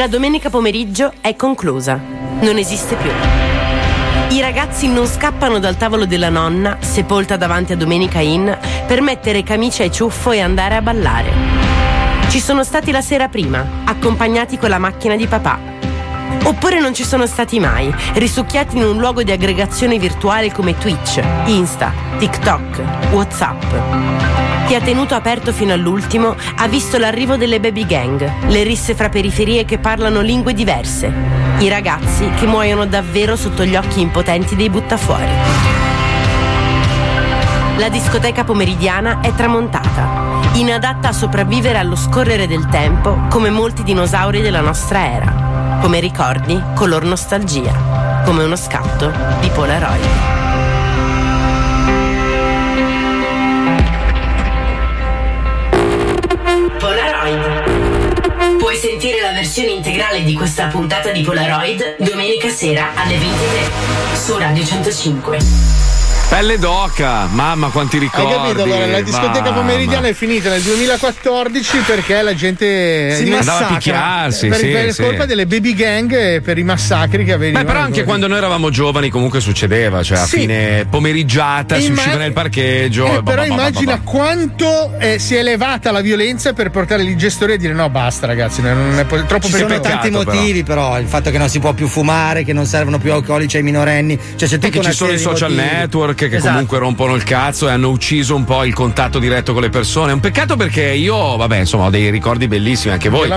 La domenica pomeriggio è conclusa. Non esiste più. I ragazzi non scappano dal tavolo della nonna, sepolta davanti a Domenica Inn, per mettere camicia e ciuffo e andare a ballare. Ci sono stati la sera prima, accompagnati con la macchina di papà. Oppure non ci sono stati mai, risucchiati in un luogo di aggregazione virtuale come Twitch, Insta, TikTok, WhatsApp. Chi ha tenuto aperto fino all'ultimo ha visto l'arrivo delle baby gang, le risse fra periferie che parlano lingue diverse, i ragazzi che muoiono davvero sotto gli occhi impotenti dei buttafuori. La discoteca pomeridiana è tramontata, inadatta a sopravvivere allo scorrere del tempo come molti dinosauri della nostra era, come ricordi color nostalgia, come uno scatto di Polaroid. Sentire la versione integrale di questa puntata di Polaroid domenica sera alle 23 su Radio 105. Pelle d'oca, mamma quanti ricordi. Hai capito? Allora, la discoteca mamma. pomeridiana è finita nel 2014 perché la gente Si di- andava a picchiarsi, per, sì, per sì. colpa delle baby gang e per i massacri che avvenivano. Beh, però anche quando noi eravamo giovani comunque succedeva, cioè a Sì. fine pomeriggiata si Imma- usciva nel parcheggio. Eh, e però bah, bah, bah, immagina quanto eh, si è elevata la violenza per portare i gestori a dire no basta ragazzi, non è po- troppo Ci sono pericoloso." tanti motivi, però. il fatto che non si può più fumare, che non servono più alcolici ai minorenni. Cioè, c'è E tutta che ci sono i social motivi. Che Esatto. comunque rompono il cazzo e hanno ucciso un po' il contatto diretto con le persone. È un peccato perché io, vabbè, insomma, ho dei ricordi bellissimi, anche voi.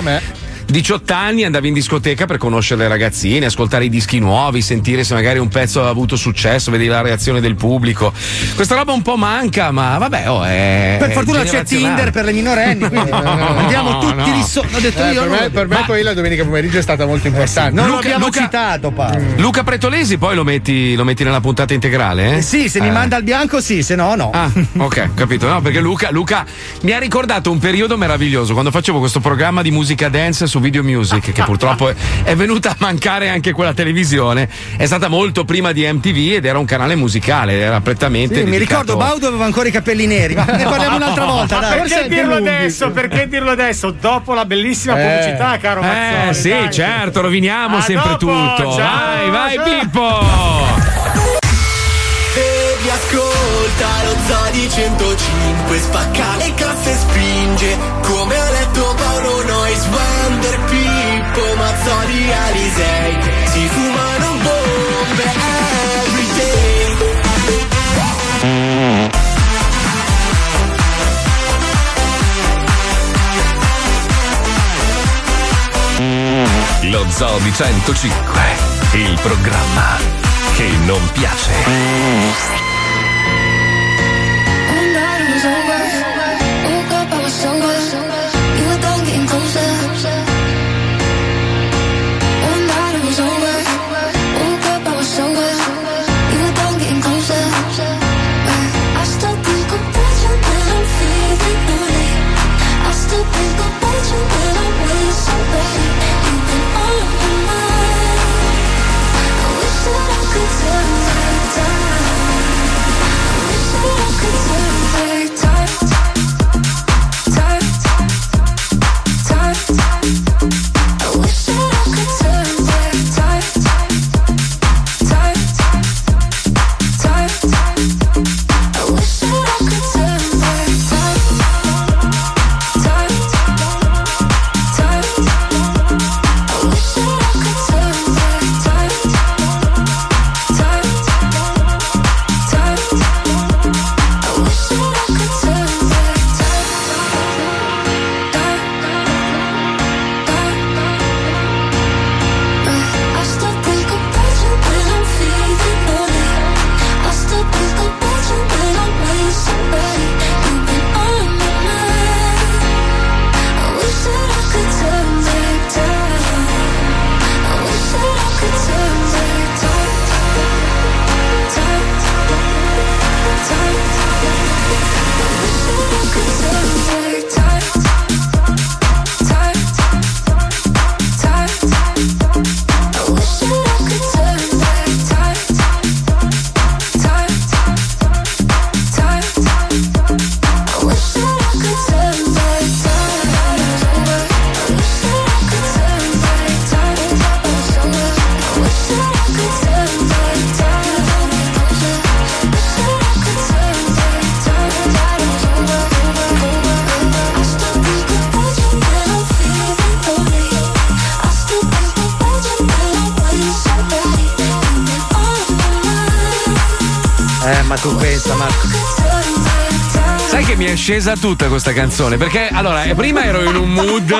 Quella a me. 18 anni andavi in discoteca per conoscere le ragazzine, ascoltare i dischi nuovi, sentire se magari un pezzo ha avuto successo, vedevi la reazione del pubblico. Questa roba un po' manca, ma vabbè, oh, è. Per fortuna c'è. Tinder per le minorenni, quindi andiamo no, tutti no. lì sotto. Ho detto Eh, io. per non me, per me Ma- poi la domenica pomeriggio è stata molto importante. Non Luca- l'abbiamo Luca- citato, Paolo. Luca Pretolesi poi lo metti, lo metti nella puntata integrale? Eh? Eh sì, se mi Eh. manda al bianco, sì, se no, no. Ah, ok, capito. No, perché Luca, Luca mi ha ricordato un periodo meraviglioso quando facevo questo programma di musica dance su Video Music, che purtroppo è, è venuta a mancare anche quella televisione. È stata molto prima di MTV ed era un canale musicale, era prettamente. Sì, mi ricordo Baudo aveva ancora i capelli neri, ma ne parliamo un'altra volta, Ma dai. perché dirlo adesso? Perché dirlo adesso? Dopo la bellissima Eh. pubblicità, caro Mazzoli. Eh sì, dai. certo, roviniamo A sempre dopo, tutto. ciao, vai, vai, ciao. Pippo! Baby ascolta lo Zodi 105 Spacca le casse spinge Come ha letto Paolo Nois Wander Pippo Mazzoli Alisei Si fumano bombe everyday Lo Zoo di 105, il programma che non piace. Sai che mi è scesa tutta questa canzone? Perché allora, eh, prima ero in un mood.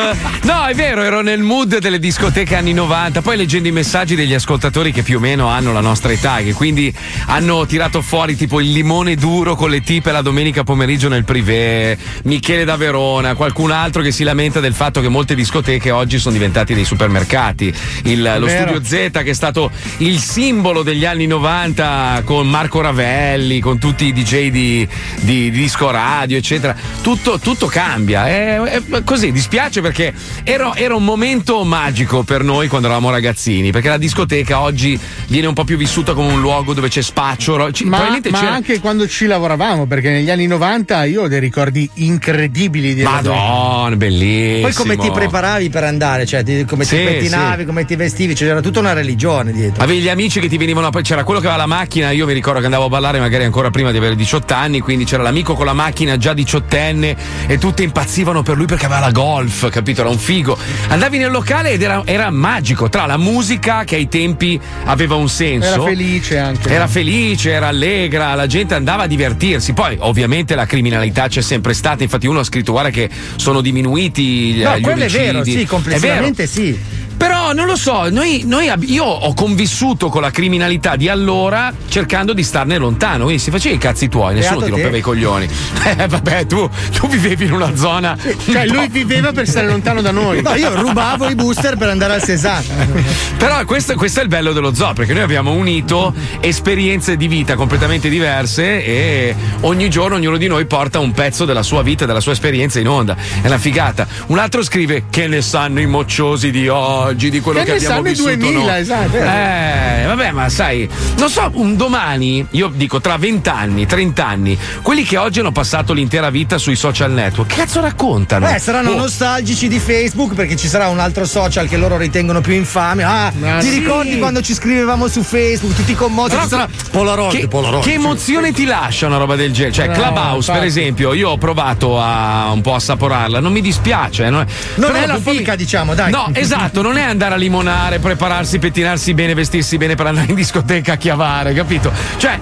No, è vero, ero nel mood delle discoteche anni 90. Poi leggendo i messaggi degli ascoltatori che più o meno hanno la nostra età, che quindi hanno tirato fuori tipo il limone duro con le tipe la domenica pomeriggio nel privé, Michele da Verona, qualcun altro che si lamenta del fatto che molte discoteche oggi sono diventate dei supermercati. Il- lo studio Z che è stato il simbolo degli anni 90 con Marco Ravelli, con tutti i DJ di, di disco radio, eccetera. Tutto, tutto cambia. È, è così, dispiace perché era, era un momento magico per noi quando eravamo ragazzini, perché la discoteca oggi viene un po' più vissuta come un luogo dove c'è spaccio. ci- Ma, ma c'era- anche quando ci lavoravamo, perché negli anni 90 io ho dei ricordi incredibili di Madonna, bellissimo. Poi come ti preparavi per andare, cioè ti- come Sì, ti pettinavi, sì. come ti vestivi, c'era tutta una religione dietro. Avevi gli amici che ti venivano, poi c'era quello che aveva la macchina, io mi ricordo che andavo a ballare magari ancora prima di avere 18 anni, quindi c'era l'amico con la macchina già diciottenne e tutte impazzivano per lui perché aveva la golf, capito? Era un figo. Andavi nel locale ed era, era magico, tra la musica che ai tempi aveva un senso. Era felice anche. Era felice, era allegra, la gente andava a divertirsi. Poi, ovviamente, la criminalità c'è sempre stata. Infatti, uno ha scritto: guarda che sono diminuiti gli, No, gli quello è omicidi. vero, sì, complessivamente sì. Però non lo so, noi, noi ab- io ho convissuto con la criminalità di allora cercando di starne lontano. Quindi si faceva i cazzi tuoi, nessuno Beato ti te. rompeva i coglioni. Eh, vabbè, tu, tu vivevi in una zona. Cioè, lui viveva per stare lontano da noi. No, io rubavo i booster per andare al Cesare. Però questo, questo è il bello dello zoo, perché noi abbiamo unito esperienze di vita completamente diverse e ogni giorno ognuno di noi porta un pezzo della sua vita, della sua esperienza in onda. È una figata. Un altro scrive che ne sanno i mocciosi di oggi, di quello Che che, abbiamo vissuto 2000, noi. esatto. Eh, vabbè, ma sai, non so, un domani, io dico tra 20 anni, 30 anni, quelli che oggi hanno passato l'intera vita sui social network, che cazzo raccontano? Eh, saranno Oh, nostalgici di Facebook perché ci sarà un altro social che loro ritengono più infame. Ah, Ma ti sì. ricordi quando ci scrivevamo su Facebook, tutti commossi? Ci sarà Polaroid, che, Polaroid. che emozione ti lascia una roba del genere? Cioè, No, Clubhouse, per infatti. esempio, io ho provato a un po' assaporarla, non mi dispiace. eh, Non è, Non è la fica, diciamo, dai. No, esatto, non è andare a limonare, prepararsi, pettinarsi bene, vestirsi bene per andare in discoteca a chiavare, capito? Cioè,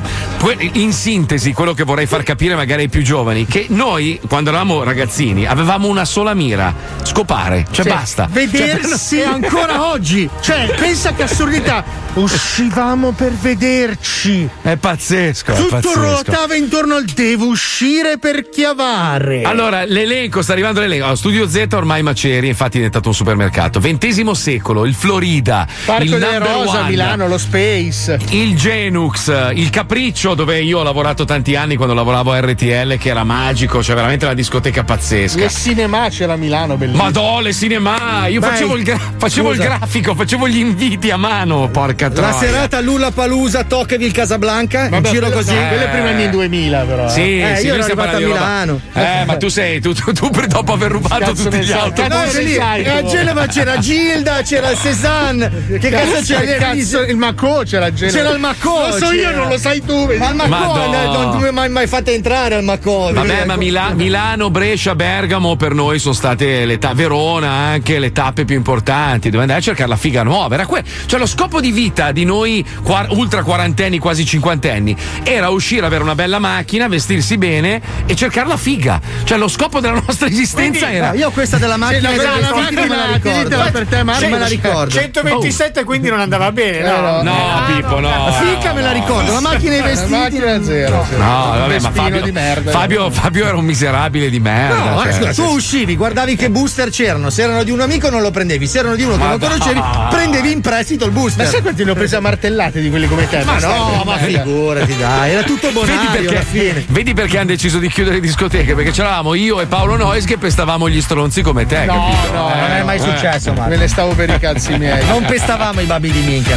in sintesi, quello che vorrei far capire magari ai più giovani, che noi, quando eravamo ragazzini, avevamo una sola mira, scopare, cioè Sì. basta. Vedersi Cioè, ancora oggi. Cioè, pensa che assurdità. Uscivamo per vederci. È pazzesco, è Tutto pazzesco. ruotava intorno al devo uscire per chiavare. Allora, l'elenco, sta arrivando l'elenco. Allora, Studio Z ormai Maceri, infatti è diventato un supermercato. Ventesimo secolo, il Florida, Parco il delle Number Rose a One, Milano, lo Space. il Genux, il Capriccio, dove io ho lavorato tanti anni quando lavoravo a RTL, che era magico, cioè veramente una discoteca pazzesca. Le cinema c'era a Milano, bellissimo. Madò, le cinema! Io Vai. facevo, il, gra- facevo il grafico, facevo gli inviti a mano, porca troia. La serata Lula Palusa, Tocqueville Casablanca, Vabbè, in giro così. eh, Quelle primi anni 2000, però. eh. Sì, Eh, sì, io ero arrivato a roba- Milano. Eh, ma tu sei, tu, tu, tu per- dopo aver rubato Cazzo tutti gli altri. Cazzo No, lì. a? Genova c'era Gilda, c'era il Cézanne. Che cazzo c'era? Cazzo, il Macò c'era Genova. C'era il Macò. Lo so io, c'era. non lo sai tu. vedi? Ma il Macò, Madonna. non, non mi hai mai, mai fatto entrare al Macò. Vabbè, ma Mila- Milano, Brescia, Bergamo per noi sono state le tappe, Verona anche le tappe più importanti. Dove andare a cercare la figa nuova. Era que- cioè, lo scopo di vita di noi quar- ultra quarantenni, quasi cinquantenni, era uscire, avere una bella macchina, vestirsi bene e cercare la figa. Cioè, lo scopo della nostra esistenza Quindi, era. io questa della macchina Sì, la- la non me la macchina, ricordo. tienitela per te, Marco. Non me la ricordo. 127 quindi non andava bene, no? No, Pippo, no. La fica me la ricordo, la macchina e i La vestiti. macchina zero. No, vabbè, ma Fabio, di merda. Fabio, Fabio era un miserabile di merda. No, cioè, eh, scusa, nel tu uscivi, guardavi che booster c'erano. Se erano di un amico non lo prendevi, se erano di uno che non conoscevi, no. prendevi in prestito il booster. Ma sai quanti ne ho presi a martellate di quelli come te? Ma no, ma figurati, dai, era tutto bonario perché, vedi perché hanno deciso di chiudere le discoteche? Perché c'eravamo io e Paolo Nois che pestavamo gli stronzi come te, No, capito? no, Eh, Non è mai eh. successo, Marco. Me ne stavo per i cazzi miei. Non pestavamo i babbi di minchia.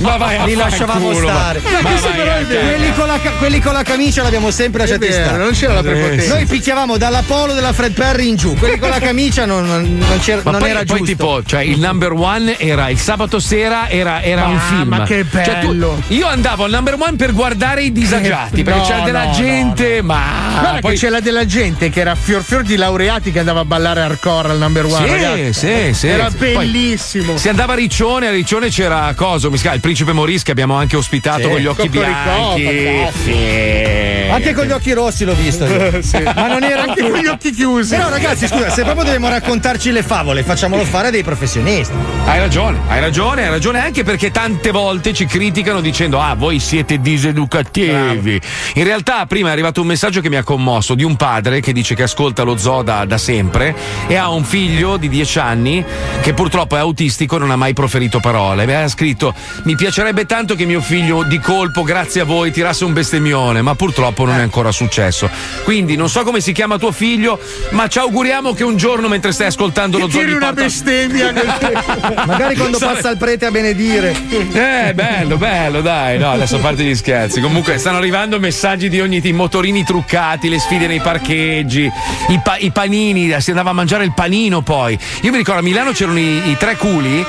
Ma vai Li lasciavamo ma- stare. ma questo vai quelli, con la, quelli con la camicia l'abbiamo sempre lasciati vero, stare. non c'era la prepotenza. Noi picchiavamo dalla polo della Fred Perry in giù, quelli con la camicia non, non- c'era- Ma non poi, era poi giusto. tipo, cioè il number one era il sabato sera, era, era Ma- un film. ma che Cioè, tu- bello. io andavo al number one per guardare i disagiati, perché No, c'era della no, gente, ma Guarda poi c'era della gente che era fior fior di laureati che andava a ballare hardcore al number one. Sì, ragazzi. sì, sì. Era Poi- bellissimo. Si andava a Riccione, a Riccione c'era Coso, mi il principe Moris che abbiamo anche ospitato Sì. con gli occhi Coccoricò, bianchi. Anche con gli occhi rossi l'ho visto. io. Sì. Ma non era Anche con gli occhi chiusi. Però ragazzi, scusa, se proprio dobbiamo raccontarci le favole, facciamolo fare a dei professionisti. Hai ragione, hai ragione, hai ragione anche perché tante volte ci criticano dicendo ah voi siete diseducativi. In realtà prima è arrivato un messaggio che mi ha commosso di un padre che dice che ascolta lo zoo da, da sempre e ha un figlio di 10 anni che purtroppo è autistico non ha mai proferito parole. Mi ha scritto mi piacerebbe tanto che mio figlio di colpo grazie a voi tirasse un bestemmione ma purtroppo non è ancora successo. Quindi non so come si chiama tuo figlio ma ci auguriamo che un giorno mentre stai ascoltando lo zoo Tiri una porta- bestemmia nel Magari quando Sai- passa il prete a benedire. Eh, bello, bello, dai. No, adesso a parte gli scherzi. Comunque stanno arrivando messaggi di ogni tipo, motorini truccati, le sfide nei parcheggi, i, pa- i panini, si andava a mangiare il panino poi. Io mi ricordo a Milano c'erano i, i tre culi,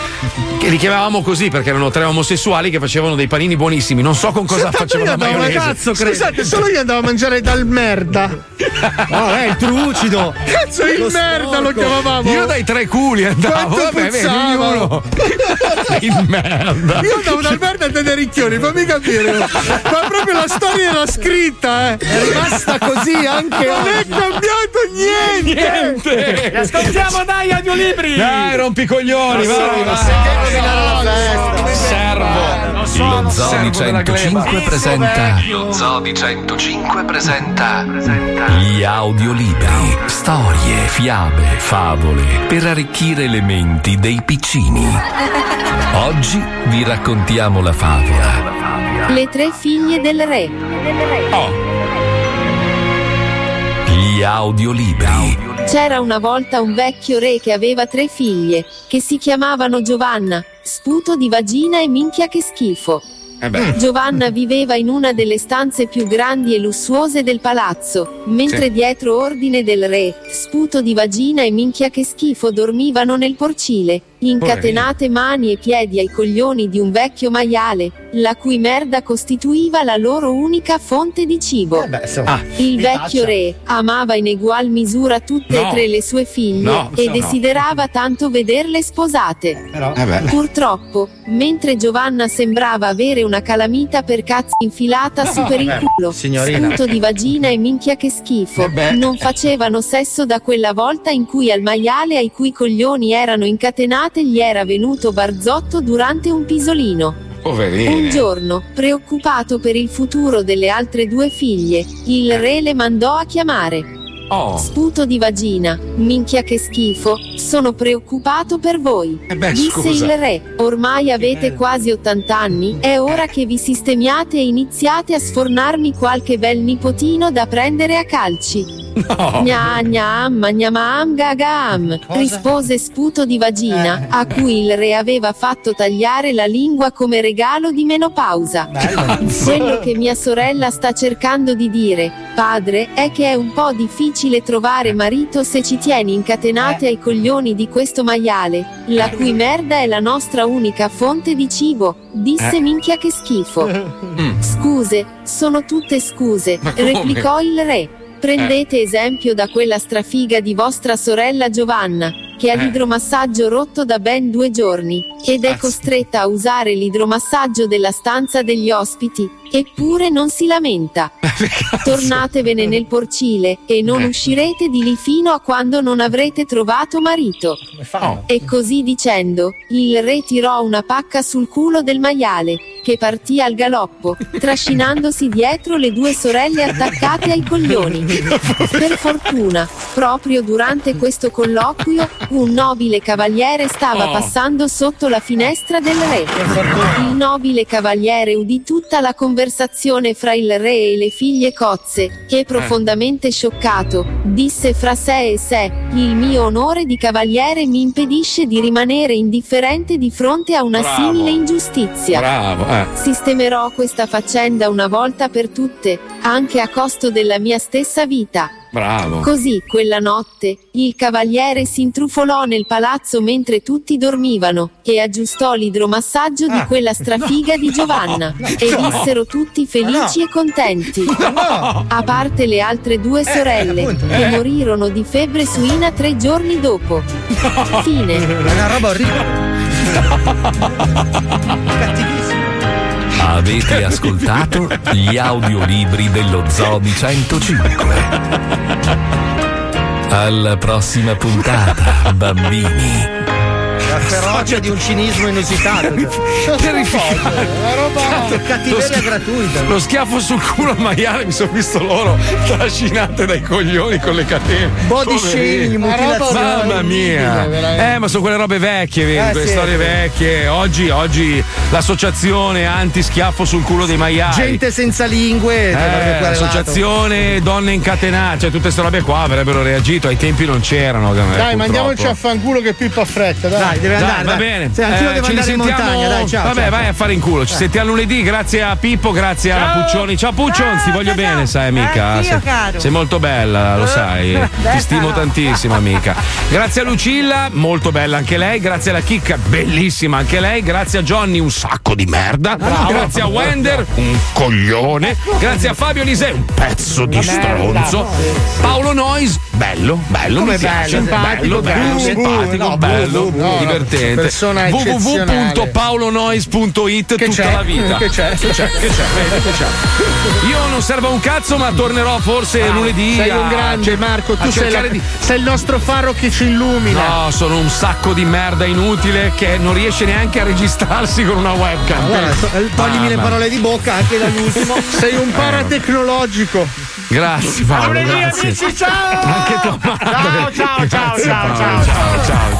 che li chiamavamo così perché erano tre omosessuali che facevano dei panini buonissimi. Non so con cosa facevano la maionese. cazzo, Scusate, solo io andavo a mangiare dal merda. No, è il trucido. Cazzo, il Lo merda lo sporco. chiamavamo. Io dai tre culi andavo. Quanto Vabbè, vedi, puzzava. Il merda. Io andavo dal merda a Tenericchioni, fammi capire. Ma proprio la storia era scritta, eh. È rimasta così anche Non è oggi. cambiato niente. Niente. Ascoltiamo, dai, audiolibri! Dai, rompicoglioni, vai, vai. Servo. Lo Zoo Servo di della gleba. 105 presenta Lo Zoo di 105 presenta Gli audiolibri Storie, fiabe, favole Per arricchire le menti dei piccini Oggi vi raccontiamo la favola Le tre figlie del re. Gli audiolibri C'era una volta un vecchio re che aveva tre figlie, che si chiamavano Giovanna, sputo di vagina e minchia che schifo. Eh. Giovanna viveva in una delle stanze più grandi e lussuose del palazzo, mentre Sì. dietro ordine del re, sputo di vagina e minchia che schifo dormivano nel porcile, incatenate mani e piedi ai coglioni di un vecchio maiale, la cui merda costituiva la loro unica fonte di cibo. Eh beh, insomma. Il Mi vecchio taccia. re amava in egual misura tutte No. e tre le sue figlie No, e no. desiderava tanto vederle sposate. Però. Eh. Purtroppo, mentre Giovanna sembrava avere una calamita per cazzo infilata su per il culo, signorina. sputo di vagina e minchia che schifo, Eh non facevano sesso da quella volta in cui al maiale ai cui coglioni erano incatenate gli era venuto barzotto durante un pisolino. Poverine. Un giorno, preoccupato per il futuro delle altre due figlie, il re le mandò a chiamare. Oh. Sputo di vagina, minchia che schifo, sono preoccupato per voi. Eh beh, Disse scusa. il re, ormai avete quasi 80 anni, è ora che vi sistemiate e iniziate a sfornarmi qualche bel nipotino da prendere a calci. No. Gna gnam, gnamam gagam, rispose sputo di vagina, a cui il re aveva fatto tagliare la lingua come regalo di menopausa. Quello che mia sorella sta cercando di dire, padre, è che è un po' difficile trovare marito se ci tieni incatenate ai coglioni di questo maiale, la cui merda è la nostra unica fonte di cibo, disse Eh. minchia che schifo. Mm. Scuse, sono tutte scuse, replicò il re. Prendete esempio da quella strafiga di vostra sorella Giovanna, che ha Eh. l'idromassaggio rotto da ben due giorni, ed è costretta a usare l'idromassaggio della stanza degli ospiti, eppure non si lamenta. Tornatevene nel porcile, e non Eh. uscirete di lì fino a quando non avrete trovato marito. Oh. E così dicendo, il re tirò una pacca sul culo del maiale, che partì al galoppo, trascinandosi dietro le due sorelle attaccate ai coglioni. Per fortuna, proprio durante questo colloquio, un nobile cavaliere stava Oh. passando sotto la finestra del re. Il nobile cavaliere udì tutta la conversazione fra il re e le figlie cozze, e profondamente scioccato, disse fra sé e sé, il mio onore di cavaliere mi impedisce di rimanere indifferente di fronte a una Bravo. simile ingiustizia. Bravo, eh. Sistemerò questa faccenda una volta per tutte, anche a costo della mia stessa vita. Bravo. Così, quella notte, il cavaliere si intrufolò nel palazzo mentre tutti dormivano, e aggiustò l'idromassaggio di quella strafiga di Giovanna, e no. vissero tutti felici e contenti. A parte le altre due sorelle, appunto. che Eh. morirono di febbre suina tre giorni dopo. Fine. È una roba orribile. Avete ascoltato gli audiolibri dello Zoo di 105. Alla prossima puntata, bambini. La ferocia di un cinismo inusitato. Terrificante. Una roba Cazzo, cattiveria gratuita. Lo schiaffo sul culo al maiale, mi sono visto loro trascinate dai coglioni con le catene. Body shaming. Mamma mia. Eh, ma sono quelle robe vecchie, vedi, Eh, quelle sì, storie vecchie. Oggi, oggi l'associazione anti-schiaffo sul culo dei maiali. Gente senza lingue. Eh, l'associazione donne incatenate, cioè tutte queste robe qua avrebbero reagito, ai tempi non c'erano. Dai, purtroppo. mandiamoci a fanculo che Pippo ha fretta. Dai, Dai, deve Dai, andare. va dai. bene. Sì, anch'io Eh, devo ci andare in montagna. Dai, ciao. Vabbè, ciao. vai a fare in culo. Ci Eh. sentiamo lunedì. Grazie a Pippo, grazie a Puccioni. Ciao Puccion, ti voglio bene, sai, amica. Sei, sei molto bella, lo sai. Ti stimo no. tantissimo, amica. Grazie a Lucilla, molto bella anche lei. Grazie alla Chicca, bellissima anche lei. Grazie a Johnny, un sacco di merda. Grazie a Wender, un coglione. Grazie a Fabio Lisei, un pezzo di stronzo. Paolo Nois, bello, bello, Come mi piace. bello? bello, bello, simpatico, bello, divertente. www.paolonois.it Che tutta c'è? la vita. Che c'è? Che c'è? Che c'è? Vedi, che c'è? Io non servo a un cazzo, ma tornerò forse lunedì. Sei a- un grande Marco, tu sei, la- di- sei il nostro faro che ci illumina. No, sono un sacco di merda inutile che non riesce neanche a registrarsi con una webcam. Guarda, to- toglimi le Mamma. parole di bocca anche dall'ultimo. Sei un paratecnologico. Grazie Paolo, lunedì, grazie. amici, ciao! Anche tua madre. Ciao, ciao, ciao, ciao, Paolo, ciao, ciao, ciao, ciao.